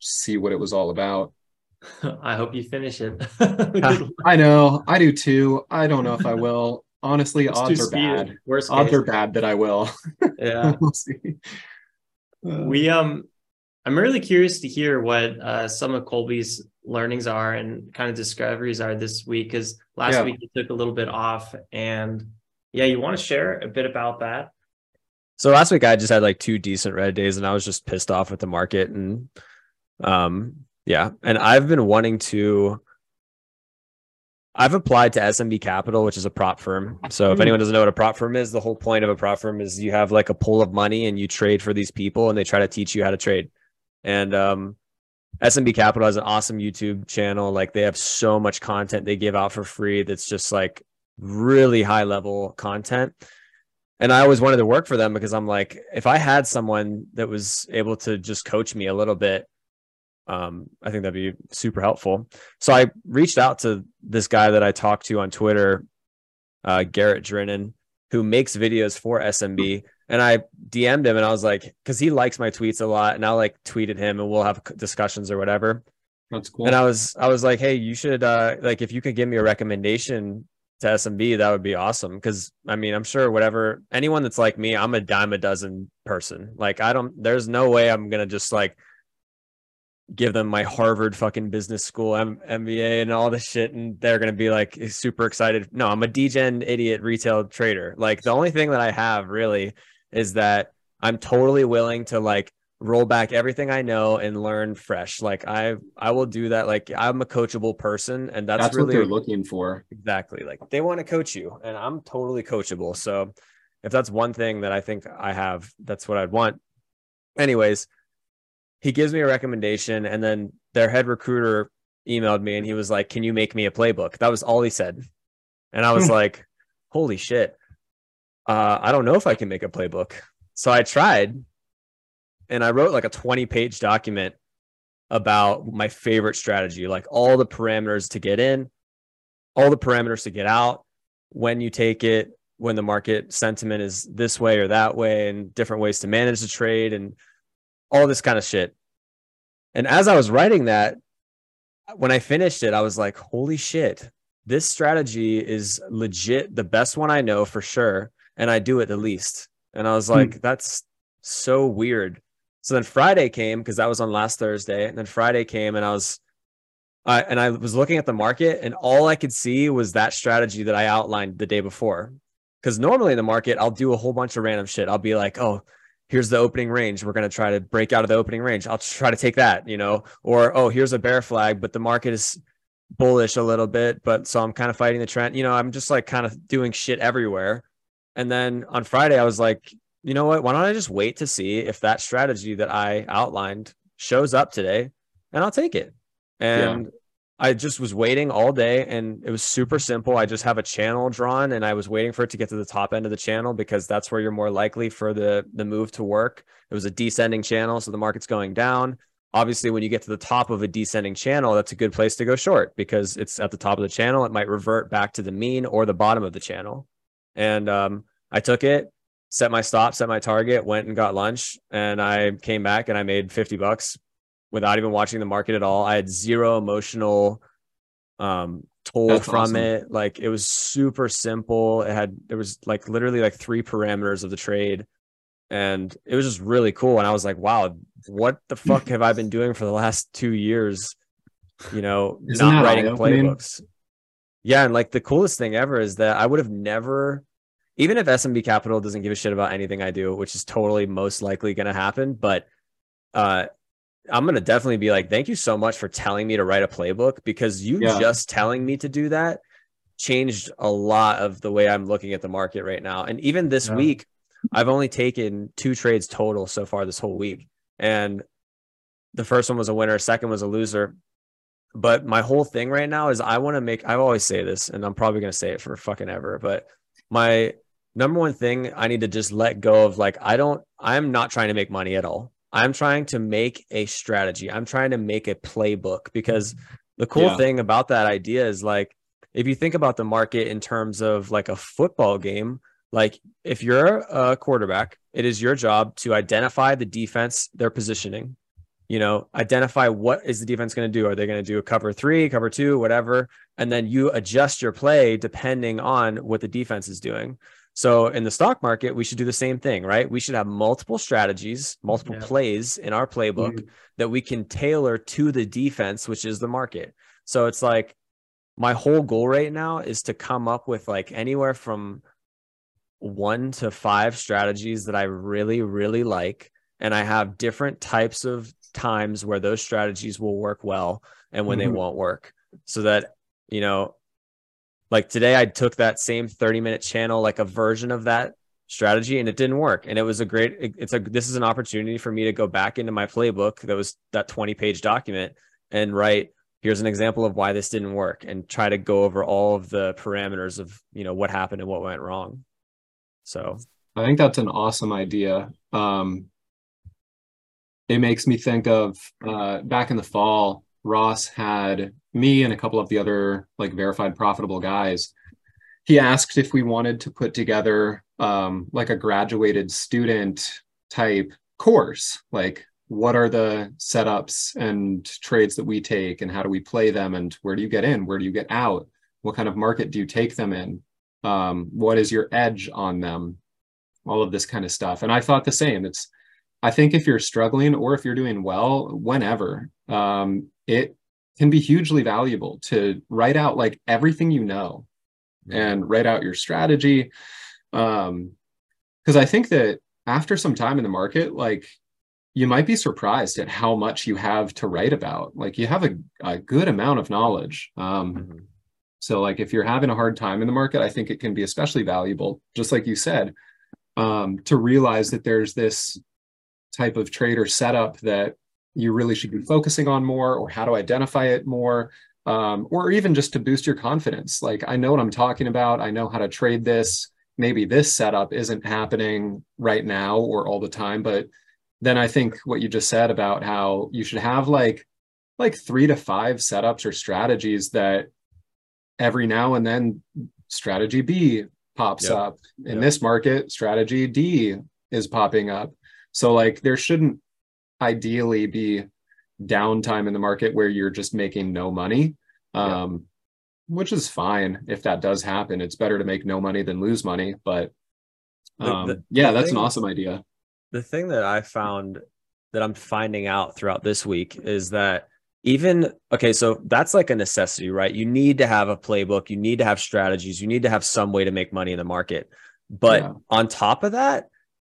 see what it was all about. I hope you finish it. I know, I do too. I don't know if I will. Honestly, It's odds too are bad. Worst Odds case. are bad that I will. Yeah. we'll see. Uh, We um I'm really curious to hear what uh some of Colby's learnings are and kind of discoveries are this week because last Yeah. week you took a little bit off and yeah, you want to share a bit about that? So last week I just had like two decent red days, and I was just pissed off with the market, and um, yeah, and I've been wanting to. I've applied to SMB Capital, which is a prop firm. So if Hmm. anyone doesn't know what a prop firm is, the whole point of a prop firm is you have like a pool of money and you trade for these people, and they try to teach you how to trade. And um, SMB Capital has an awesome YouTube channel. Like they have so much content they give out for free that's just like really high level content. And I always wanted to work for them because I'm like, if I had someone that was able to just coach me a little bit, um, I think that'd be super helpful. So I reached out to this guy that I talked to on Twitter, uh, Garrett Drinon, who makes videos for SMB. And I DM'd him and I was like, because he likes my tweets a lot, and I like tweeted him and we'll have discussions or whatever. That's cool. And I was I was like, hey, you should uh like if you could give me a recommendation to SMB, that would be awesome. Cause I mean, I'm sure whatever anyone that's like me, I'm a dime a dozen person. Like I don't there's no way I'm gonna just like give them my Harvard fucking business school M- MBA and all this shit, and they're gonna be like super excited. No, I'm a degen idiot retail trader. Like the only thing that I have really is that I'm totally willing to like roll back everything I know and learn fresh. Like I I will do that. Like I'm a coachable person, and that's, That's, what they're looking for. exactly like they want to coach you, and I'm totally coachable. So if that's one thing that I think I have, that's what I'd want. Anyways, he gives me a recommendation, and then their head recruiter emailed me, and he was like, "Can you make me a playbook?" That was all he said, and I was like, "Holy shit." Uh, I don't know if I can make a playbook. So I tried and I wrote like a 20 page document about my favorite strategy, like all the parameters to get in, all the parameters to get out, when you take it, when the market sentiment is this way or that way, and different ways to manage the trade and all this kind of shit. And as I was writing that, when I finished it, I was like, holy shit, this strategy is legit the best one I know for sure. And I do it the least. And I was hmm. like, that's so weird. So then Friday came because that was on last Thursday. And then Friday came and I was, I and I was looking at the market and all I could see was that strategy that I outlined the day before. Because normally in the market, I'll do a whole bunch of random shit. I'll be like, oh, here's the opening range. We're going to try to break out of the opening range. I'll try to take that, you know, or, oh, here's a bear flag, but the market is bullish a little bit. But so I'm kind of fighting the trend. You know, I'm just like kind of doing shit everywhere. And then on Friday, I was like, you know what? Why don't I just wait to see if that strategy that I outlined shows up today and I'll take it. And yeah. I just was waiting all day and it was super simple. I just have a channel drawn and I was waiting for it to get to the top end of the channel because that's where you're more likely for the the move to work. It was a descending channel so the market's going down. Obviously when you get to the top of a descending channel, that's a good place to go short because it's at the top of the channel. It might revert back to the mean or the bottom of the channel. And um, I took it, set my stop, set my target, went and got lunch and I came back and I made 50 bucks without even watching the market at all. I had zero emotional um toll That's from awesome. it. Like it was super simple. It had there was like literally like three parameters of the trade. And it was just really cool. And I was like, wow, what the fuck have I been doing for the last two years? You know, Isn't not writing playbooks. Yeah, and like the coolest thing ever is that I would have never even if SMB Capital doesn't give a shit about anything I do, which is totally most likely going to happen, but uh, I'm going to definitely be like, thank you so much for telling me to write a playbook because you yeah. just telling me to do that changed a lot of the way I'm looking at the market right now. And even this yeah. week, I've only taken two trades total so far this whole week. And the first one was a winner, second was a loser. But my whole thing right now is I want to make, I always say this, and I'm probably going to say it for fucking ever, but my number one thing I need to just let go of like, I don't, I'm not trying to make money at all. I'm trying to make a strategy. I'm trying to make a playbook because the cool yeah. thing about that idea is like if you think about the market in terms of like a football game, like if you're a quarterback, it is your job to identify the defense, their positioning, you know, identify what is the defense going to do. Are they going to do a cover three, cover two, whatever? And then you adjust your play depending on what the defense is doing. So in the stock market, we should do the same thing, right? We should have multiple strategies, multiple yeah. plays in our playbook mm-hmm. that we can tailor to the defense, which is the market. So it's like my whole goal right now is to come up with like anywhere from one to five strategies that I really, really like. And I have different types of times where those strategies will work well and when mm-hmm. they won't work. So that, you know, like today I took that same 30 minute channel, like a version of that strategy and it didn't work. And it was a great, it's a, this is an opportunity for me to go back into my playbook that was that 20 page document and write, here's an example of why this didn't work and try to go over all of the parameters of, you know, what happened and what went wrong. So I think that's an awesome idea. Um, it makes me think of uh, back in the fall, Ross had me and a couple of the other like verified profitable guys he asked if we wanted to put together um, like a graduated student type course like what are the setups and trades that we take and how do we play them and where do you get in? Where do you get out? What kind of market do you take them in? Um, what is your edge on them? All of this kind of stuff. And i thought the same. It's i think if you're struggling or if you're doing well whenever um, it can be hugely valuable to write out like everything you know and write out your strategy. Um because i think that after some time in the market like you might be surprised at how much you have to write about. Like you have a, a good amount of knowledge. Um mm-hmm. so like if you're having a hard time in the market i think it can be especially valuable just like you said um to realize that there's this type of trader setup that you really should be focusing on more or how to identify it more um, or even just to boost your confidence. Like i know what i'm talking about. I know how to trade this. Maybe this setup isn't happening right now or all the time but then i think what you just said about how you should have like like three to five setups or strategies that every now and then strategy b pops yep. up. In yep. this market strategy d is popping up. So like there shouldn't ideally be downtime in the market where you're just making no money um, yeah. which is fine if that does happen. It's better to make no money than lose money but um, the, the, yeah the that's thing, an awesome idea. The thing that i found that i'm finding out throughout this week is that even okay so that's like a necessity right? You need to have a playbook. You need to have strategies. You need to have some way to make money in the market. But yeah. on top of that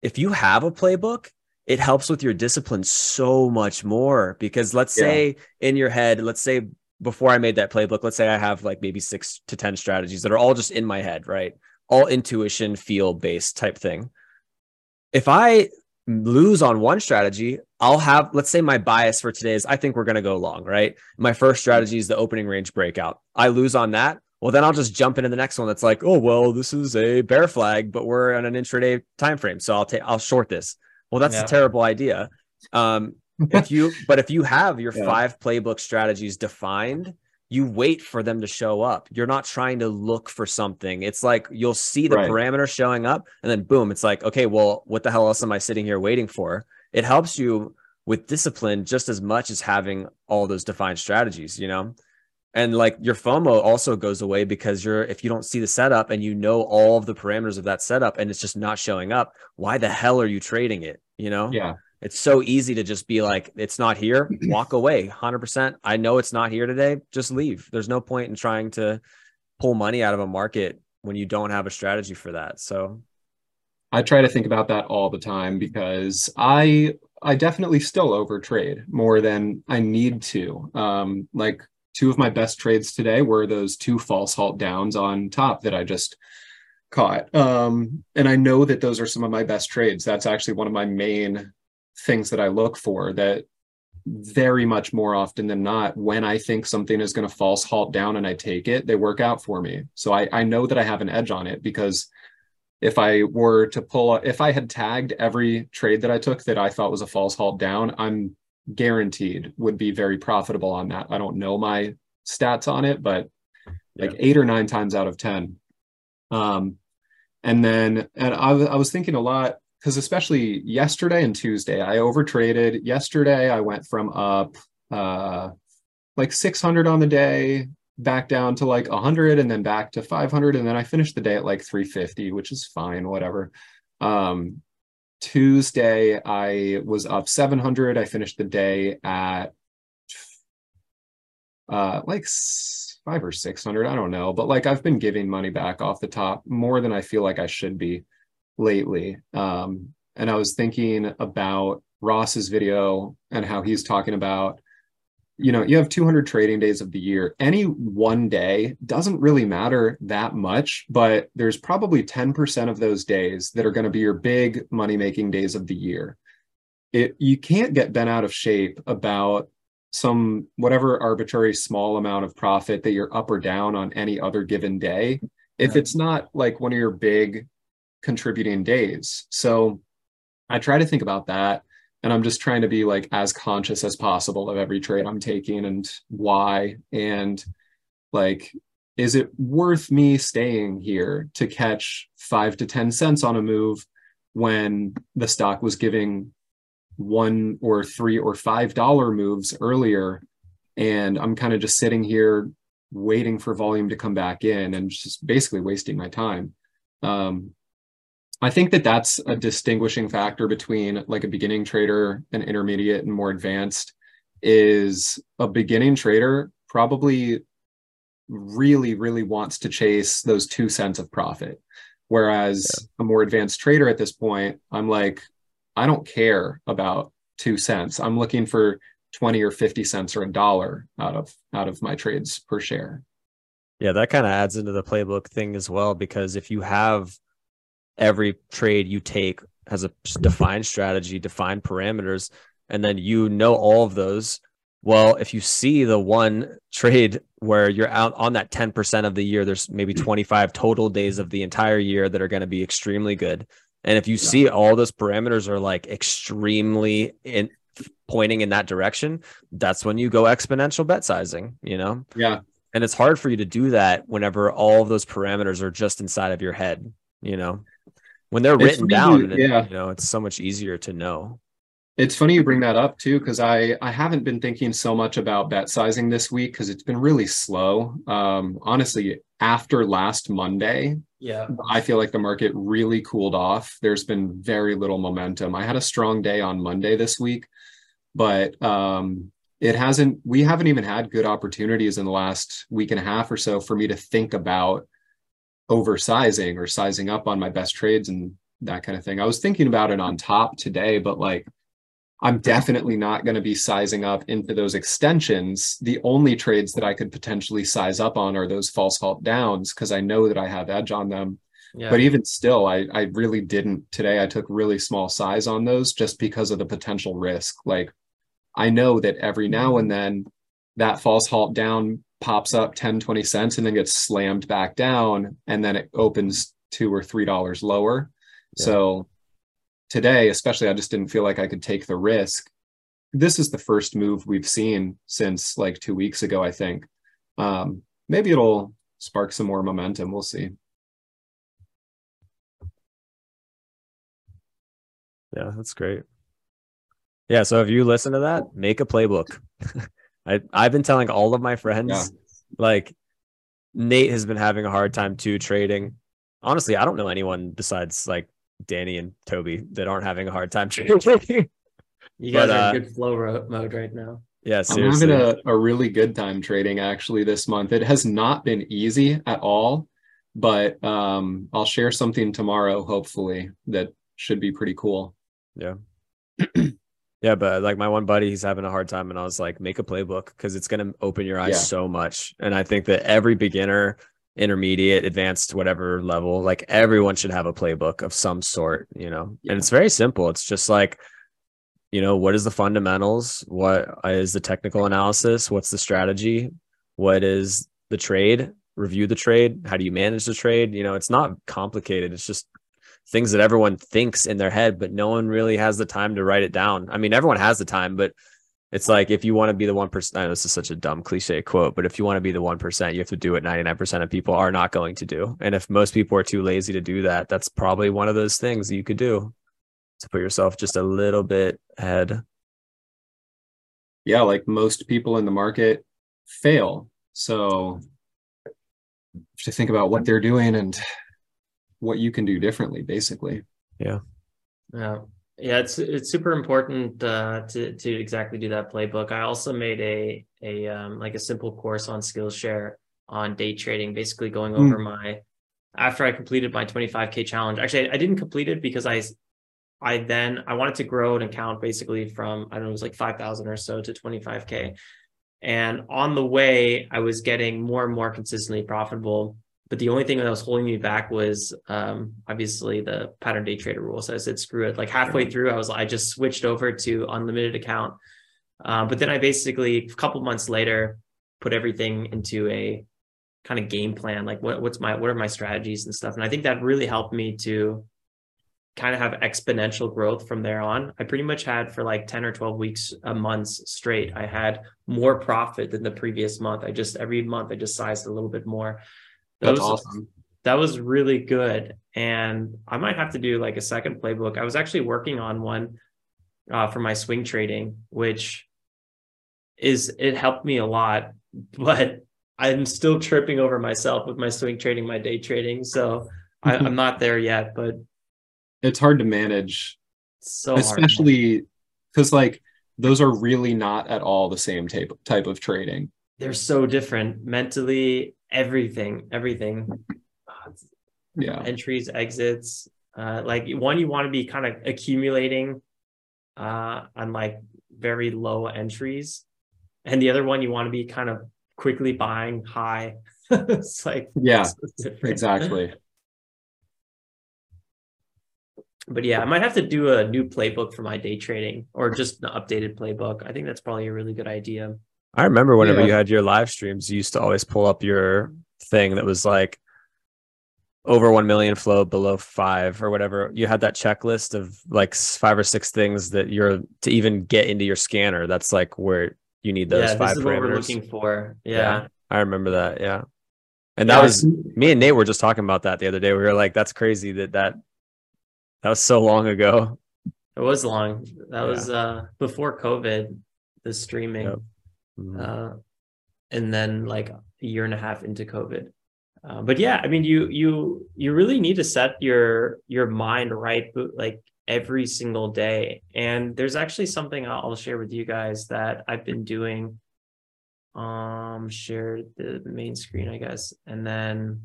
if you have a playbook, it helps with your discipline so much more because let's say in your head, let's say before I made that playbook, let's say I have like maybe six to 10 strategies that are all just in my head, right? All intuition, feel based type thing. If I lose on one strategy, I'll have, let's say my bias for today is I think we're going to go long, right? My first strategy is the opening range breakout. I lose on that. Well, then I'll just jump into the next one that's like, oh, well, this is a bear flag, but we're on an intraday time frame. So I'll take I'll short this. Well, that's yeah. a terrible idea. Um, if you but if you have your yeah. five playbook strategies defined, you wait for them to show up. You're not trying to look for something. It's like you'll see the right. parameter showing up and then boom, it's like, okay, well, what the hell else am I sitting here waiting for? It helps you with discipline just as much as having all those defined strategies, you know? And like your FOMO also goes away because you're if you don't see the setup and you know all of the parameters of that setup and it's just not showing up, why the hell are you trading it? You know? Yeah. It's so easy to just be like, it's not here, walk away 100%. I know it's not here today, just leave. There's no point in trying to pull money out of a market when you don't have a strategy for that. So I try to think about that all the time because I I definitely still overtrade more than I need to. Um, like two of my best trades today were those two false halt downs on top that I just caught. Um, and I know that those are some of my best trades. That's actually one of my main things that I look for that very much more often than not, when I think something is going to false halt down and I take it, they work out for me. So I, I know that I have an edge on it because if I were to pull, if I had tagged every trade that I took that I thought was a false halt down, I'm guaranteed would be very profitable on that. I don't know my stats on it, but like yeah. eight or nine times out of 10. Um, and then, and I, I was thinking a lot because especially yesterday and Tuesday, I overtraded. Yesterday, I went from up uh, like 600 on the day, back down to like 100, and then back to 500, and then I finished the day at like 350, which is fine, whatever. Um, Tuesday, I was up 700. I finished the day at uh, like five or 600. I don't know, but like I've been giving money back off the top more than I feel like I should be lately. Um, and I was thinking about Ross's video and how he's talking about, you know, you have 200 trading days of the year. Any one day doesn't really matter that much, but there's probably 10% of those days that are going to be your big money making days of the year. It, you can't get bent out of shape about some whatever arbitrary small amount of profit that you're up or down on any other given day if it's not like one of your big contributing days. So I try to think about that. And I'm just trying to be like as conscious as possible of every trade I'm taking and why. And like, is it worth me staying here to catch five to 10 cents on a move when the stock was giving one or three or five dollar moves earlier? And I'm kind of just sitting here waiting for volume to come back in and just basically wasting my time. Um, I think that that's a distinguishing factor between like a beginning trader and intermediate and more advanced is a beginning trader probably really really wants to chase those 2 cents of profit. Whereas yeah. a more advanced trader at this point I'm like I don't care about 2 cents. I'm looking for 20 or 50 cents or a dollar out of out of my trades per share. Yeah that kind of adds into the playbook thing as well because if you have every trade you take has a defined strategy, defined parameters, and then you know all of those. Well, if you see the one trade where you're out on that 10% of the year, there's maybe mm. 25 total days of the entire year that are going to be extremely good. And if you see all those parameters are like extremely in pointing in that direction, that's when you go exponential bet sizing, you know? Yeah. And it's hard for you to do that whenever all of those parameters are just inside of your head, you know? When they're written down yeah. you know it's so much easier to know. It's funny you bring that up too because i i haven't been thinking so much about bet sizing this week because it's been really slow. Um honestly after last monday yeah. I feel like the market really cooled off. There's been very little momentum. I had a strong day on monday this week but um it hasn't we haven't even had good opportunities in the last week and a half or so for me to think about oversizing or sizing up on my best trades and that kind of thing. I was thinking about it on top today, but like I'm definitely not going to be sizing up into those extensions. The only trades that I could potentially size up on are those false halt downs because I know that I have edge on them. Yeah. But even still, I, I really didn't today. I took really small size on those just because of the potential risk. Like I know that every now and mm-hmm. then that false halt down pops up 10, 20 cents and then gets slammed back down and then it opens two or three dollars lower. Yeah. So today, especially, I just didn't feel like I could take the risk. This is the first move we've seen since like two weeks ago, I think. Um, maybe it'll spark some more momentum. We'll see. Yeah, that's great. Yeah, so if you listen to that, make a playbook. I I've been telling all of my friends yeah. like Nate has been having a hard time too trading. Honestly, I don't know anyone besides like Danny and Toby that aren't having a hard time trading. you guys but, are uh, in good flow mode right now. Yeah, seriously. I'm having a, a really good time trading actually this month. It has not been easy at all, but um, I'll share something tomorrow, hopefully, that should be pretty cool. Yeah. yeah, but like my one buddy, he's having a hard time, and I was like, make a playbook because it's going to open your eyes yeah. so much. And I think that every beginner intermediate, advanced, whatever level, like everyone should have a playbook of some sort, you know. Yeah. And it's very simple. It's just like, you know, what is the fundamentals? What is the technical analysis? What's the strategy? What is the trade? Review the trade. How do you manage the trade? You know, it's not complicated. It's just things that everyone thinks in their head, but no one really has the time to write it down. I mean, everyone has the time, but it's like if you want to be the one percent. This is such a dumb cliche quote, but if you want to be the one percent, you have to do what ninety nine percent of people are not going to do. And if most people are too lazy to do that, that's probably one of those things you could do to put yourself just a little bit ahead. Yeah, like most people in the market fail. So to think about what they're doing and what you can do differently, basically. Yeah. Yeah. Yeah, it's it's super important uh, to to exactly do that playbook. I also made a a um, like a simple course on Skillshare on day trading, basically going mm. over my after I completed my 25k challenge. Actually, I didn't complete it because I I then I wanted to grow an account basically from I don't know it was like 5,000 or so to 25k, and on the way I was getting more and more consistently profitable but the only thing that was holding me back was um, obviously the pattern day trader rule. So I said, screw it. Like halfway through, I was I just switched over to unlimited account. Uh, but then I basically a couple months later put everything into a kind of game plan. Like what, what's my what are my strategies and stuff. And I think that really helped me to kind of have exponential growth from there on. I pretty much had for like 10 or 12 weeks, a months straight. I had more profit than the previous month. I just every month I just sized a little bit more. That's was, awesome. That was really good. And I might have to do like a second playbook. I was actually working on one uh, for my swing trading, which is it helped me a lot, but I'm still tripping over myself with my swing trading, my day trading. So I, am not there yet, but it's hard to manage. So especially because like those are really not at all the same type type of trading. They're so different mentally everything, everything. Yeah. Entries, exits. Uh, like one, you want to be kind of accumulating uh, on like very low entries, and the other one, you want to be kind of quickly buying high. it's like yeah, exactly. But yeah, I might have to do a new playbook for my day trading or just an updated playbook. I think that's probably a really good idea. I remember whenever yeah. you had your live streams, you used to always pull up your thing that was like over 1 million flow below five or whatever. You had that checklist of like five or six things that you're to even get into your scanner. That's like where you need those yeah, five parameters. we're looking for. Yeah. yeah. I remember that. Yeah. And that yeah, was me and Nate were just talking about that the other day. We were like, that's crazy that that, that was so long ago. It was long. That was uh before COVID, the streaming. Yep. Mm-hmm. Uh, and then like a year and a half into COVID. Uh, but yeah, I mean, you you you really need to set your your mind right, like every single day. And there's actually something I'll share with you guys that I've been doing. Um, share the main screen, I guess, and then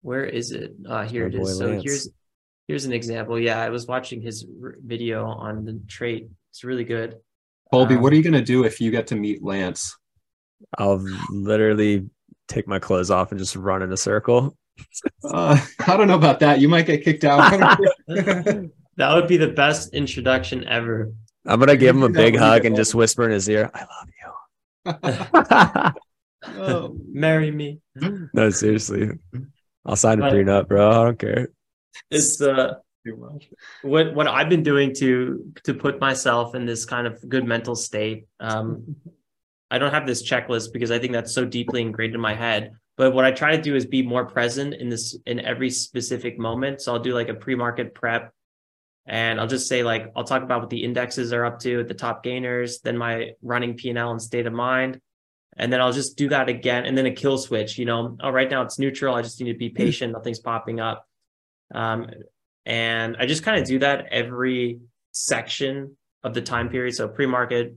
where is it? Uh, here My it is. boy So Lance. here's here's an example. Yeah, I was watching his r- video on the trait. It's really good. Colby, Um, what are you gonna do if you get to meet Lance? I'll literally take my clothes off and just run in a circle. Uh, I don't know about that. You might get kicked out. That would be the best introduction ever. I'm gonna give him a big hug and just whisper in his ear, "I love you. oh, Marry me. no, seriously, I'll sign a But- prenup, bro. I don't care. It's uh what what I've been doing to to put myself in this kind of good mental state. Um, I don't have this checklist because I think that's so deeply ingrained in my head. But what I try to do is be more present in this in every specific moment. So I'll do like a pre-market prep, and I'll just say like I'll talk about what the indexes are up to, the top gainers, then my running P and L and state of mind, and then I'll just do that again, and then a kill switch. You know, oh right now it's neutral. I just need to be patient. Nothing's popping up. Um, and I just kind of do that every section of the time period. So pre-market,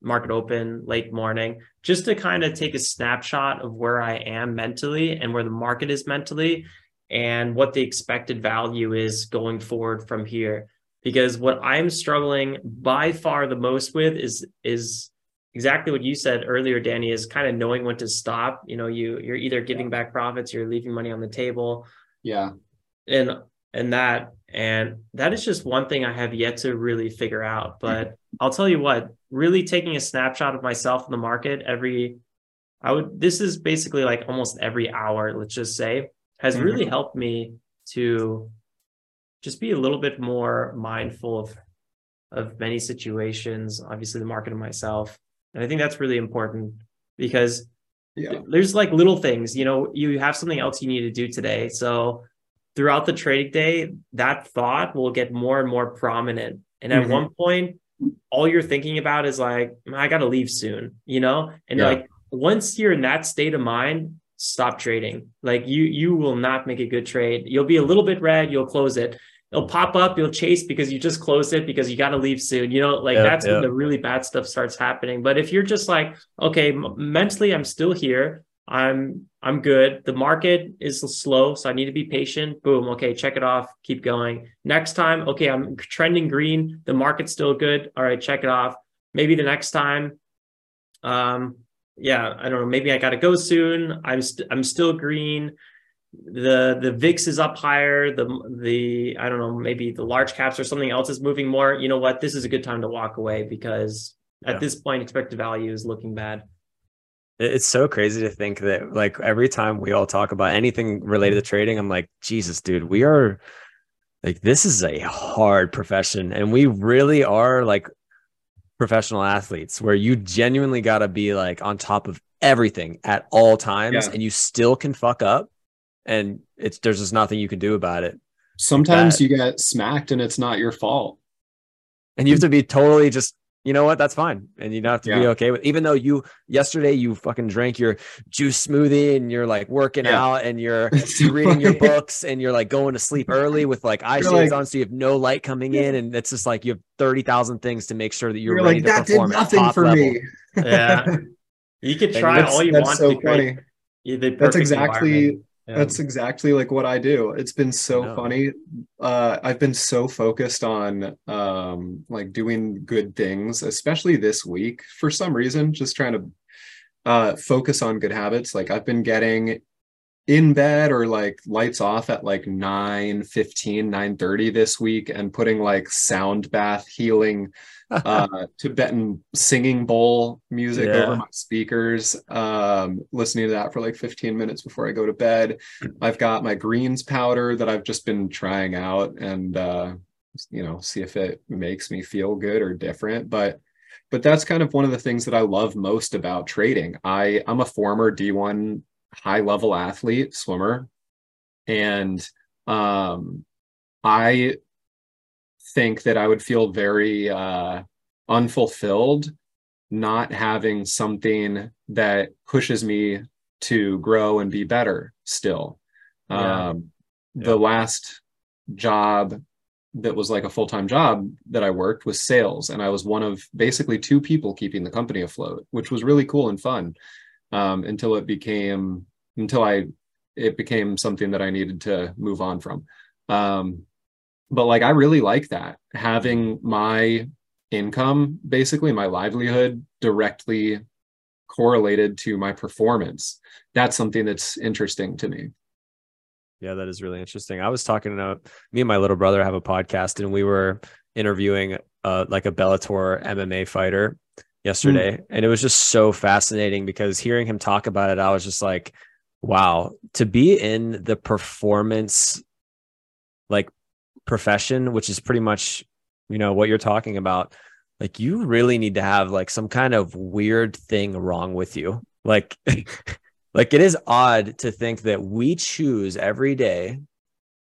market open, late morning, just to kind of take a snapshot of where I am mentally and where the market is mentally and what the expected value is going forward from here. Because what I'm struggling by far the most with is is exactly what you said earlier, Danny, is kind of knowing when to stop. You know, you you're either giving back profits, you're leaving money on the table Yeah. and and that and that is just one thing i have yet to really figure out but i'll tell you what really taking a snapshot of myself in the market every i would this is basically like almost every hour let's just say has Mhm. really helped me to just be a little bit more mindful of of many situations obviously the market and myself and i think that's really important because Yeah. there's like little things you know you have something else you need to do today so throughout the trading day that thought will get more and more prominent. And at Mhm. one point all you're thinking about is like i gotta leave soon you know? And Yeah. like once you're in that state of mind stop trading. Like you you will not make a good trade. You'll be a little bit red you'll close it. It'll pop up you'll chase because you just closed it because you got to leave soon you know? Like Yeah, that's yeah. when the really bad stuff starts happening. But if you're just like okay mentally i'm still here i'm i'm good the market is slow so i need to be patient boom okay check it off keep going next time okay i'm trending green the market's still good all right check it off maybe the next time um yeah i don't know maybe i gotta go soon i'm st- i'm still green the the VIX is up higher. The the I don't know maybe the large caps or something else is moving more. You know what? This is a good time to walk away because Yeah. at this point expected value is looking bad. It- It's so crazy to think that like every time we all talk about anything related to trading, I'm like, Jesus, dude, we are like this is a hard profession and we really are like professional athletes where you genuinely got to be like on top of everything at all times Yeah. and you still can fuck up and it's there's just nothing you can do about it. Sometimes That- you get smacked and it's not your fault. And you have to be totally just you know what? That's fine. And you don't have to be okay with even though you yesterday you fucking drank your juice smoothie and you're like working Yeah. out and you're reading your books and you're like going to sleep early with like eye shades like- on so you have no light coming in and it's just like you have 30,000 things to make sure that you're, You're ready like to that perform at nothing for level. me. Yeah. You could try all you that's want so to create funny. the perfect That's exactly That's exactly like what I do. It's been so funny. Uh, I've been so focused on um, like doing good things, especially this week for some reason, just trying to uh, focus on good habits. Like I've been getting in bed or like lights off at like 9 15 9 30 this week and putting like sound bath healing uh tibetan singing bowl music Yeah. over my speakers. Um listening to that for like 15 minutes before i go to bed. I've got my greens powder that i've just been trying out and uh you know see if it makes me feel good or different. But but that's kind of one of the things that i love most about trading. I i'm a former d1 high level athlete swimmer. And um i think that i would feel very uh unfulfilled not having something that pushes me to grow and be better still Yeah. um the last job that was like a full-time job that I worked was sales and I was one of basically two people keeping the company afloat which was really cool and fun um, until it became until I it became something that I needed to move on from. Um, but like I really like that having my income, basically my livelihood, directly correlated to my performance. That's something that's interesting to me. Yeah, that is really interesting. I was talking to me and my little brother have a podcast, and we were interviewing uh, like a Bellator MMA fighter yesterday, mm. and it was just so fascinating because hearing him talk about it, I was just like, wow, to be in the performance like profession, which is pretty much you know what you're talking about like you really need to have like some kind of weird thing wrong with you like like it is odd to think that we choose every day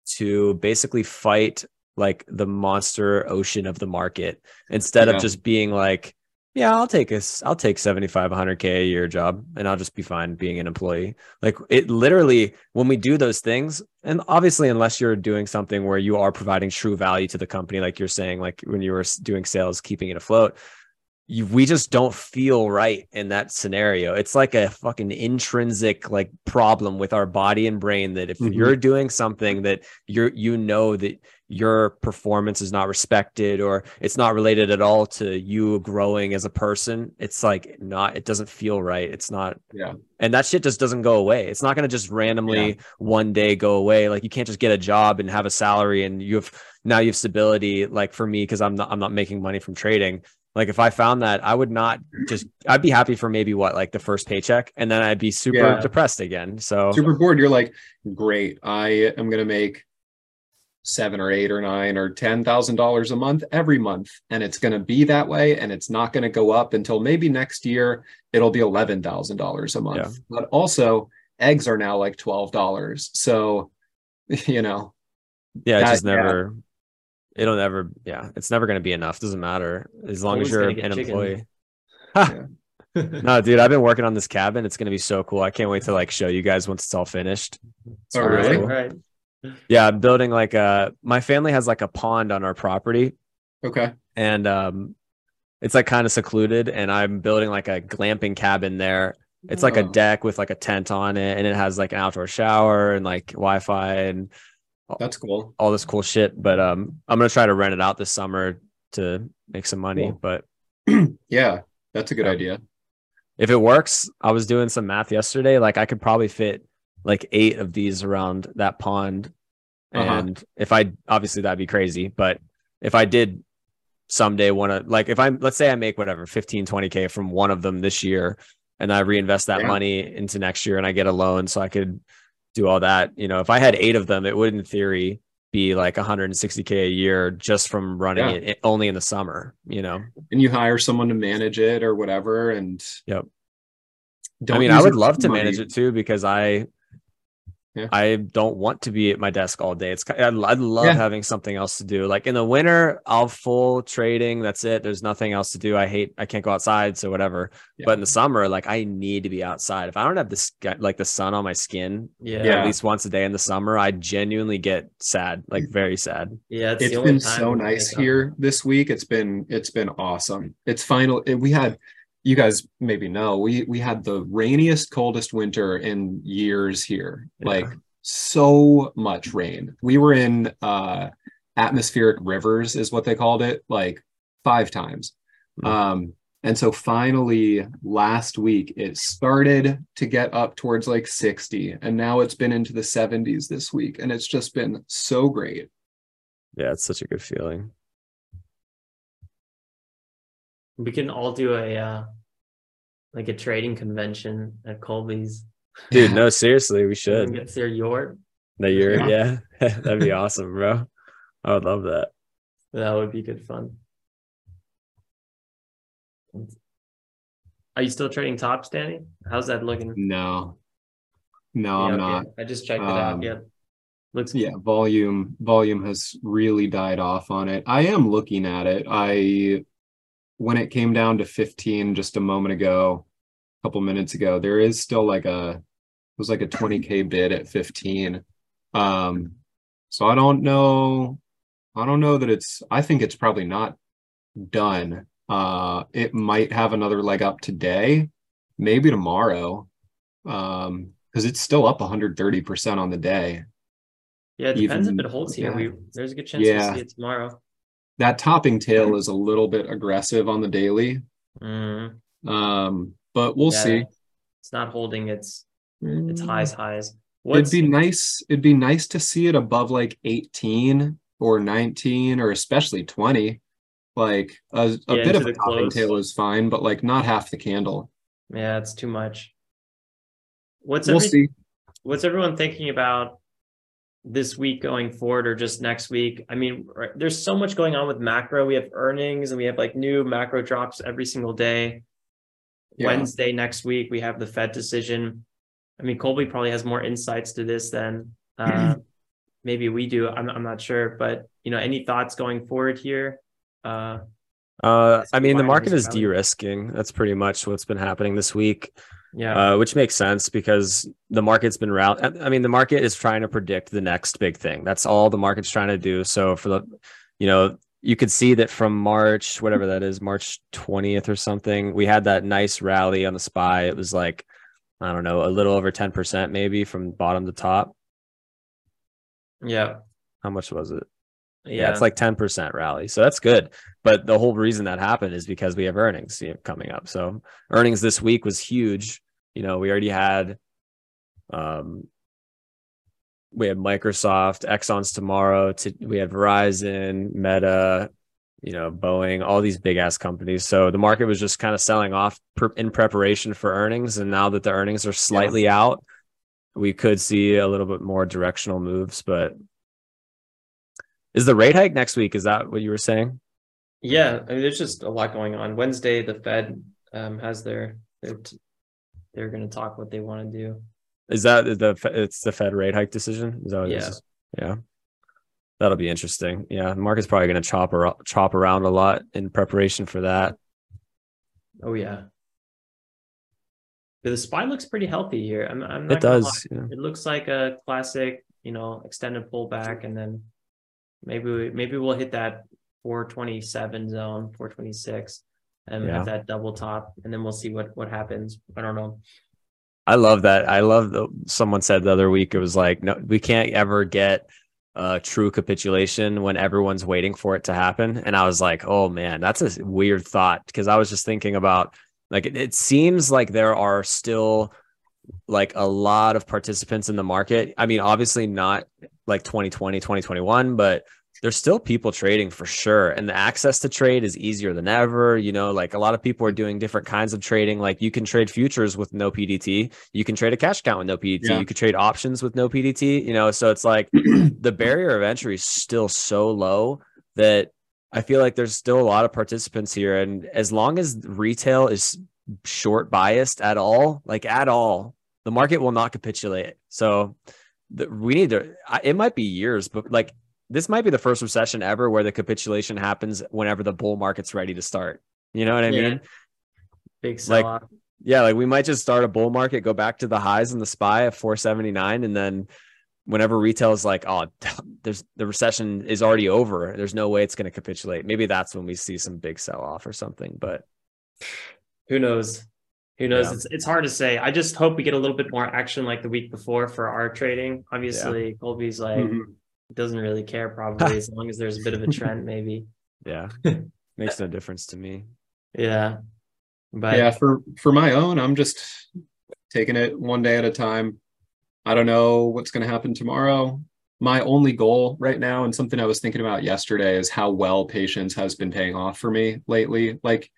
to basically fight like the monster ocean of the market instead yeah. of just being like yeah, I'll take us. I'll take 75, 100K a year job and I'll just be fine being an employee. Like it literally, when we do those things, and obviously, unless you're doing something where you are providing true value to the company, like you're saying, like when you were doing sales, keeping it afloat, you, we just don't feel right in that scenario. It's like a fucking intrinsic like problem with our body and brain that if mm-hmm. you're doing something that you're, you know, that your performance is not respected or it's not related at all to you growing as a person it's like not it doesn't feel right it's not yeah and that shit just doesn't go away it's not going to just randomly yeah. one day go away like you can't just get a job and have a salary and you have now you have stability like for me because i'm not i'm not making money from trading like if i found that i would not just i'd be happy for maybe what like the first paycheck and then i'd be super yeah. depressed again so super bored you're like great i am going to make seven or eight or nine or ten thousand dollars a month every month and it's going to be that way and it's not going to go up until maybe next year it'll be eleven thousand dollars a month yeah. but also eggs are now like twelve dollars so you know yeah that, just never yeah. It'll never yeah it's never going to be enough doesn't matter as long Always as you're an employee no dude i've been working on this cabin it's going to be so cool i can't wait to like show you guys once it's all finished it's oh, really? Cool. Right. Yeah, I'm building like a my family has like a pond on our property. Okay. And um it's like kind of secluded and I'm building like a glamping cabin there. It's like oh. a deck with like a tent on it and it has like an outdoor shower and like Wi-Fi and that's cool. All this cool shit, but um I'm going to try to rent it out this summer to make some money, cool. but yeah, that's a good idea. If it works, I was doing some math yesterday, like I could probably fit like eight of these around that pond. Uh-huh. And if I obviously that'd be crazy, but if I did someday want to like if I'm let's say I make whatever 15 20k from one of them this year and I reinvest that yeah. money into next year and I get a loan so I could do all that, you know, if I had 8 of them it would in theory be like 160k a year just from running yeah. it only in the summer, you know. And you hire someone to manage it or whatever and Yep. I mean, I would love to money. manage it too because I yeah. I don't want to be at my desk all day. It's I, I love yeah. having something else to do. Like in the winter, I'll full trading. That's it. There's nothing else to do. I hate. I can't go outside, so whatever. Yeah. But in the summer, like I need to be outside. If I don't have this like the sun on my skin, yeah, at least once a day in the summer, I genuinely get sad, like very sad. Yeah, it's, it's been so nice here this week. It's been it's been awesome. It's final. We had you guys maybe know we we had the rainiest coldest winter in years here. Yeah. like so much rain. We were in uh atmospheric rivers is what they called it like five times. Mm-hmm. um and so finally last week it started to get up towards like 60 and now it's been into the 70s this week and it's just been so great. Yeah it's such a good feeling we can all do a uh, like a trading convention at Colby's. Dude, no, seriously, we should. Get their yort. The yurt, yeah. yeah. That'd be awesome, bro. I would love that. That would be good fun. Are you still trading tops, Danny? How's that looking? No. No, yeah, I'm okay. not. I just checked it um, out. Yeah. Looks yeah, volume volume has really died off on it. I am looking at it. I when it came down to 15 just a moment ago, a couple minutes ago, there is still like a it was like a 20k bid at 15. Um so I don't know I don't know that it's I think it's probably not done. Uh it might have another leg up today, maybe tomorrow. Um because it's still up 130% on the day. Yeah, it depends Even- if it holds here. yeah. We there's a good chance Yeah. we'll see it tomorrow. That topping tail is a little bit aggressive on the daily. Mm, Um, but we'll yeah, see. It's not holding its its Mm, highs highs. It'd be nice. It'd be nice to see it above like 18 or 19 or especially 20. Like a, a Yeah, bit of a topping close. tail is fine, but like not half the candle. yeah, it's too much. What's we'll every, see. what's everyone thinking about this week going forward or just next week? I mean, there's so much going on with macro. We have earnings and we have like new macro drops every single day. Yeah. Wednesday next week, we have the Fed decision. I mean, Colby probably has more insights to this than uh, maybe we do. I'm, I'm not sure, but you know, any thoughts going forward here? Uh, Uh, I mean, the market is de-risking. That's pretty much what's been happening this week, yeah, uh, which makes sense because the market's been route. I mean, the market is trying to predict the next big thing. That's all the market's trying to do. So for the, you know, you could see that from March, whatever that is, March 20th or something, we had that nice rally on the SPY. It was like, I don't know, a little over 10% maybe from bottom to top. yeah, How much was it? yeah. yeah, it's like 10% rally. So that's good. But the whole reason that happened is because we have earnings coming up. So earnings this week was huge. You know, we already had um we had Microsoft, Exxon's tomorrow, to, we had Verizon, Meta, you know, Boeing, all these big ass companies. So the market was just kind of selling off per, in preparation for earnings and now that the earnings are slightly out, we could see a little bit more directional moves, but is the rate hike next week? Is that what you were saying? Yeah, I mean, there's just a lot going on. Wednesday, the Fed um, has their their t- they're going to talk what they want to do. Is that the it's the Fed rate hike decision? Is that what Yeah. Yeah. That'll be interesting. Yeah, the market's probably going to chop ar- chop around a lot in preparation for that. Oh yeah, But the SPY looks pretty healthy here. I'm, I'm not It does. Yeah. It looks like a classic, you know, extended pullback, and then maybe we, maybe we'll hit that 427 zone, 426, and Yeah. have that double top, and then we'll see what what happens. I don't know. I love that. I love the someone said the other week it was like no we can't ever get a true capitulation when everyone's waiting for it to happen and I was like, "Oh man, that's a weird thought" because I was just thinking about like it, it seems like there are still like a lot of participants in the market. I mean, obviously not like 2020, 2021, but there's still people trading for sure. And the access to trade is easier than ever. You know, like a lot of people are doing different kinds of trading. Like you can trade futures with no PDT. You can trade a cash account with no PDT. Yeah. You could trade options with no PDT, you know, so it's like the barrier of entry is still so low that I feel like there's still a lot of participants here. And as long as retail is short biased at all, like at all, the market will not capitulate. So the, we need to, I- it might be years, but like this might be the first recession ever where the capitulation happens whenever the bull market's ready to start. You know what I Yeah. mean? Big sell Like, off. Yeah, like we might just start a bull market, go back to the highs in the SPY at 479, and then whenever retail is like, oh, there's the recession is already over. There's no way it's going to capitulate. Maybe that's when we see some big sell off or something. But Who knows? Who knows? Yeah. It's it's hard to say. I just hope we get a little bit more action like the week before for our trading. Obviously, Colby's like Mhm. Doesn't really care probably as long as there's a bit of a trend, maybe. yeah, makes no difference to me. Yeah. But yeah, for for my own, I'm just taking it one day at a time. I don't know what's going to happen tomorrow. My only goal right now, and something I was thinking about yesterday, is how well patience has been paying off for me lately. Like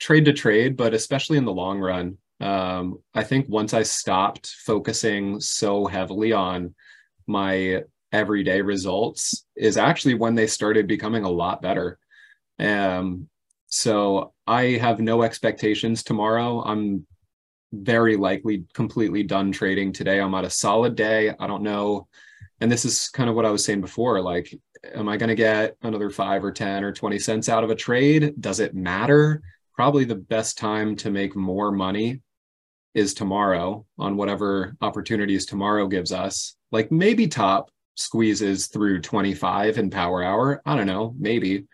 trade to trade, but especially in the long run. Um, I think once I stopped focusing so heavily on my everyday results, is actually when they started becoming a lot better. Um, so I have no expectations tomorrow. I'm very likely completely done trading today. I'm at a solid day. I don't know. And this is kind of what I was saying before. Like, am I going to get another five or 10 or 20 cents out of a trade? Does it matter? Probably the best time to make more money is tomorrow on whatever opportunities tomorrow gives us. Like maybe top squeezes through 25 in power hour. I don't know, maybe.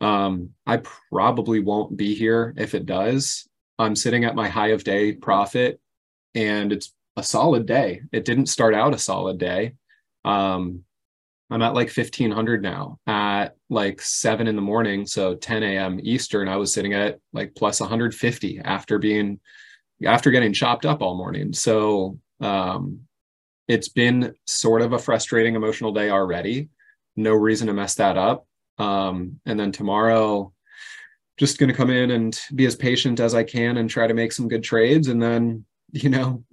Um, I probably won't be here if it does. I'm sitting at my high of day profit and it's a solid day. It didn't start out a solid day. Um, I'm at like 1500 now at like seven in the morning. So 10 a.m. Eastern, I was sitting at like plus 150 after being, after getting chopped up all morning. So um, it's been sort of a frustrating emotional day already. No reason to mess that up. Um, and then tomorrow, just going to come in and be as patient as I can and try to make some good trades. And then, you know,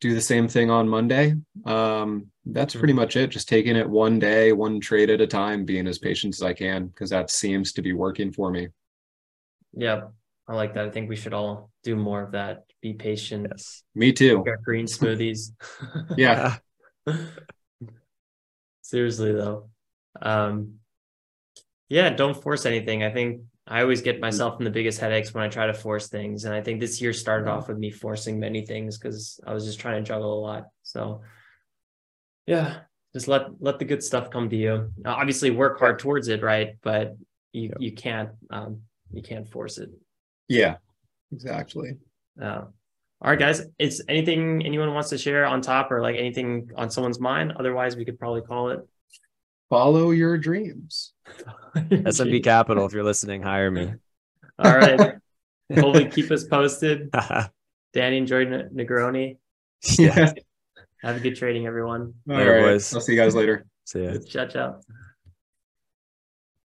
do the same thing on Monday. Um, that's pretty much it. Just taking it one day, one trade at a time, being as patient as I can, because that seems to be working for me. Yeah, I like that. I think we should all do more of that. Be patient. Yes. Me too. green smoothies. yeah. Seriously though. Um yeah, don't force anything. I think I always get myself in the biggest headaches when I try to force things. And I think this year started off with me forcing many things because I was just trying to juggle a lot. So yeah, just let let the good stuff come to you. Now, obviously work hard towards it, right? But you you can't um you can't force it. Yeah, exactly. Uh, all right, guys. Is anything anyone wants to share on top or like anything on someone's mind? Otherwise, we could probably call it. Follow your dreams. SMB Capital, if you're listening, hire me. All right. Hopefully, keep us posted. Danny enjoyed Negroni. Yeah. Have a good trading, everyone. All Later, right. boys. I'll see you guys later. See ya. Ciao, ciao.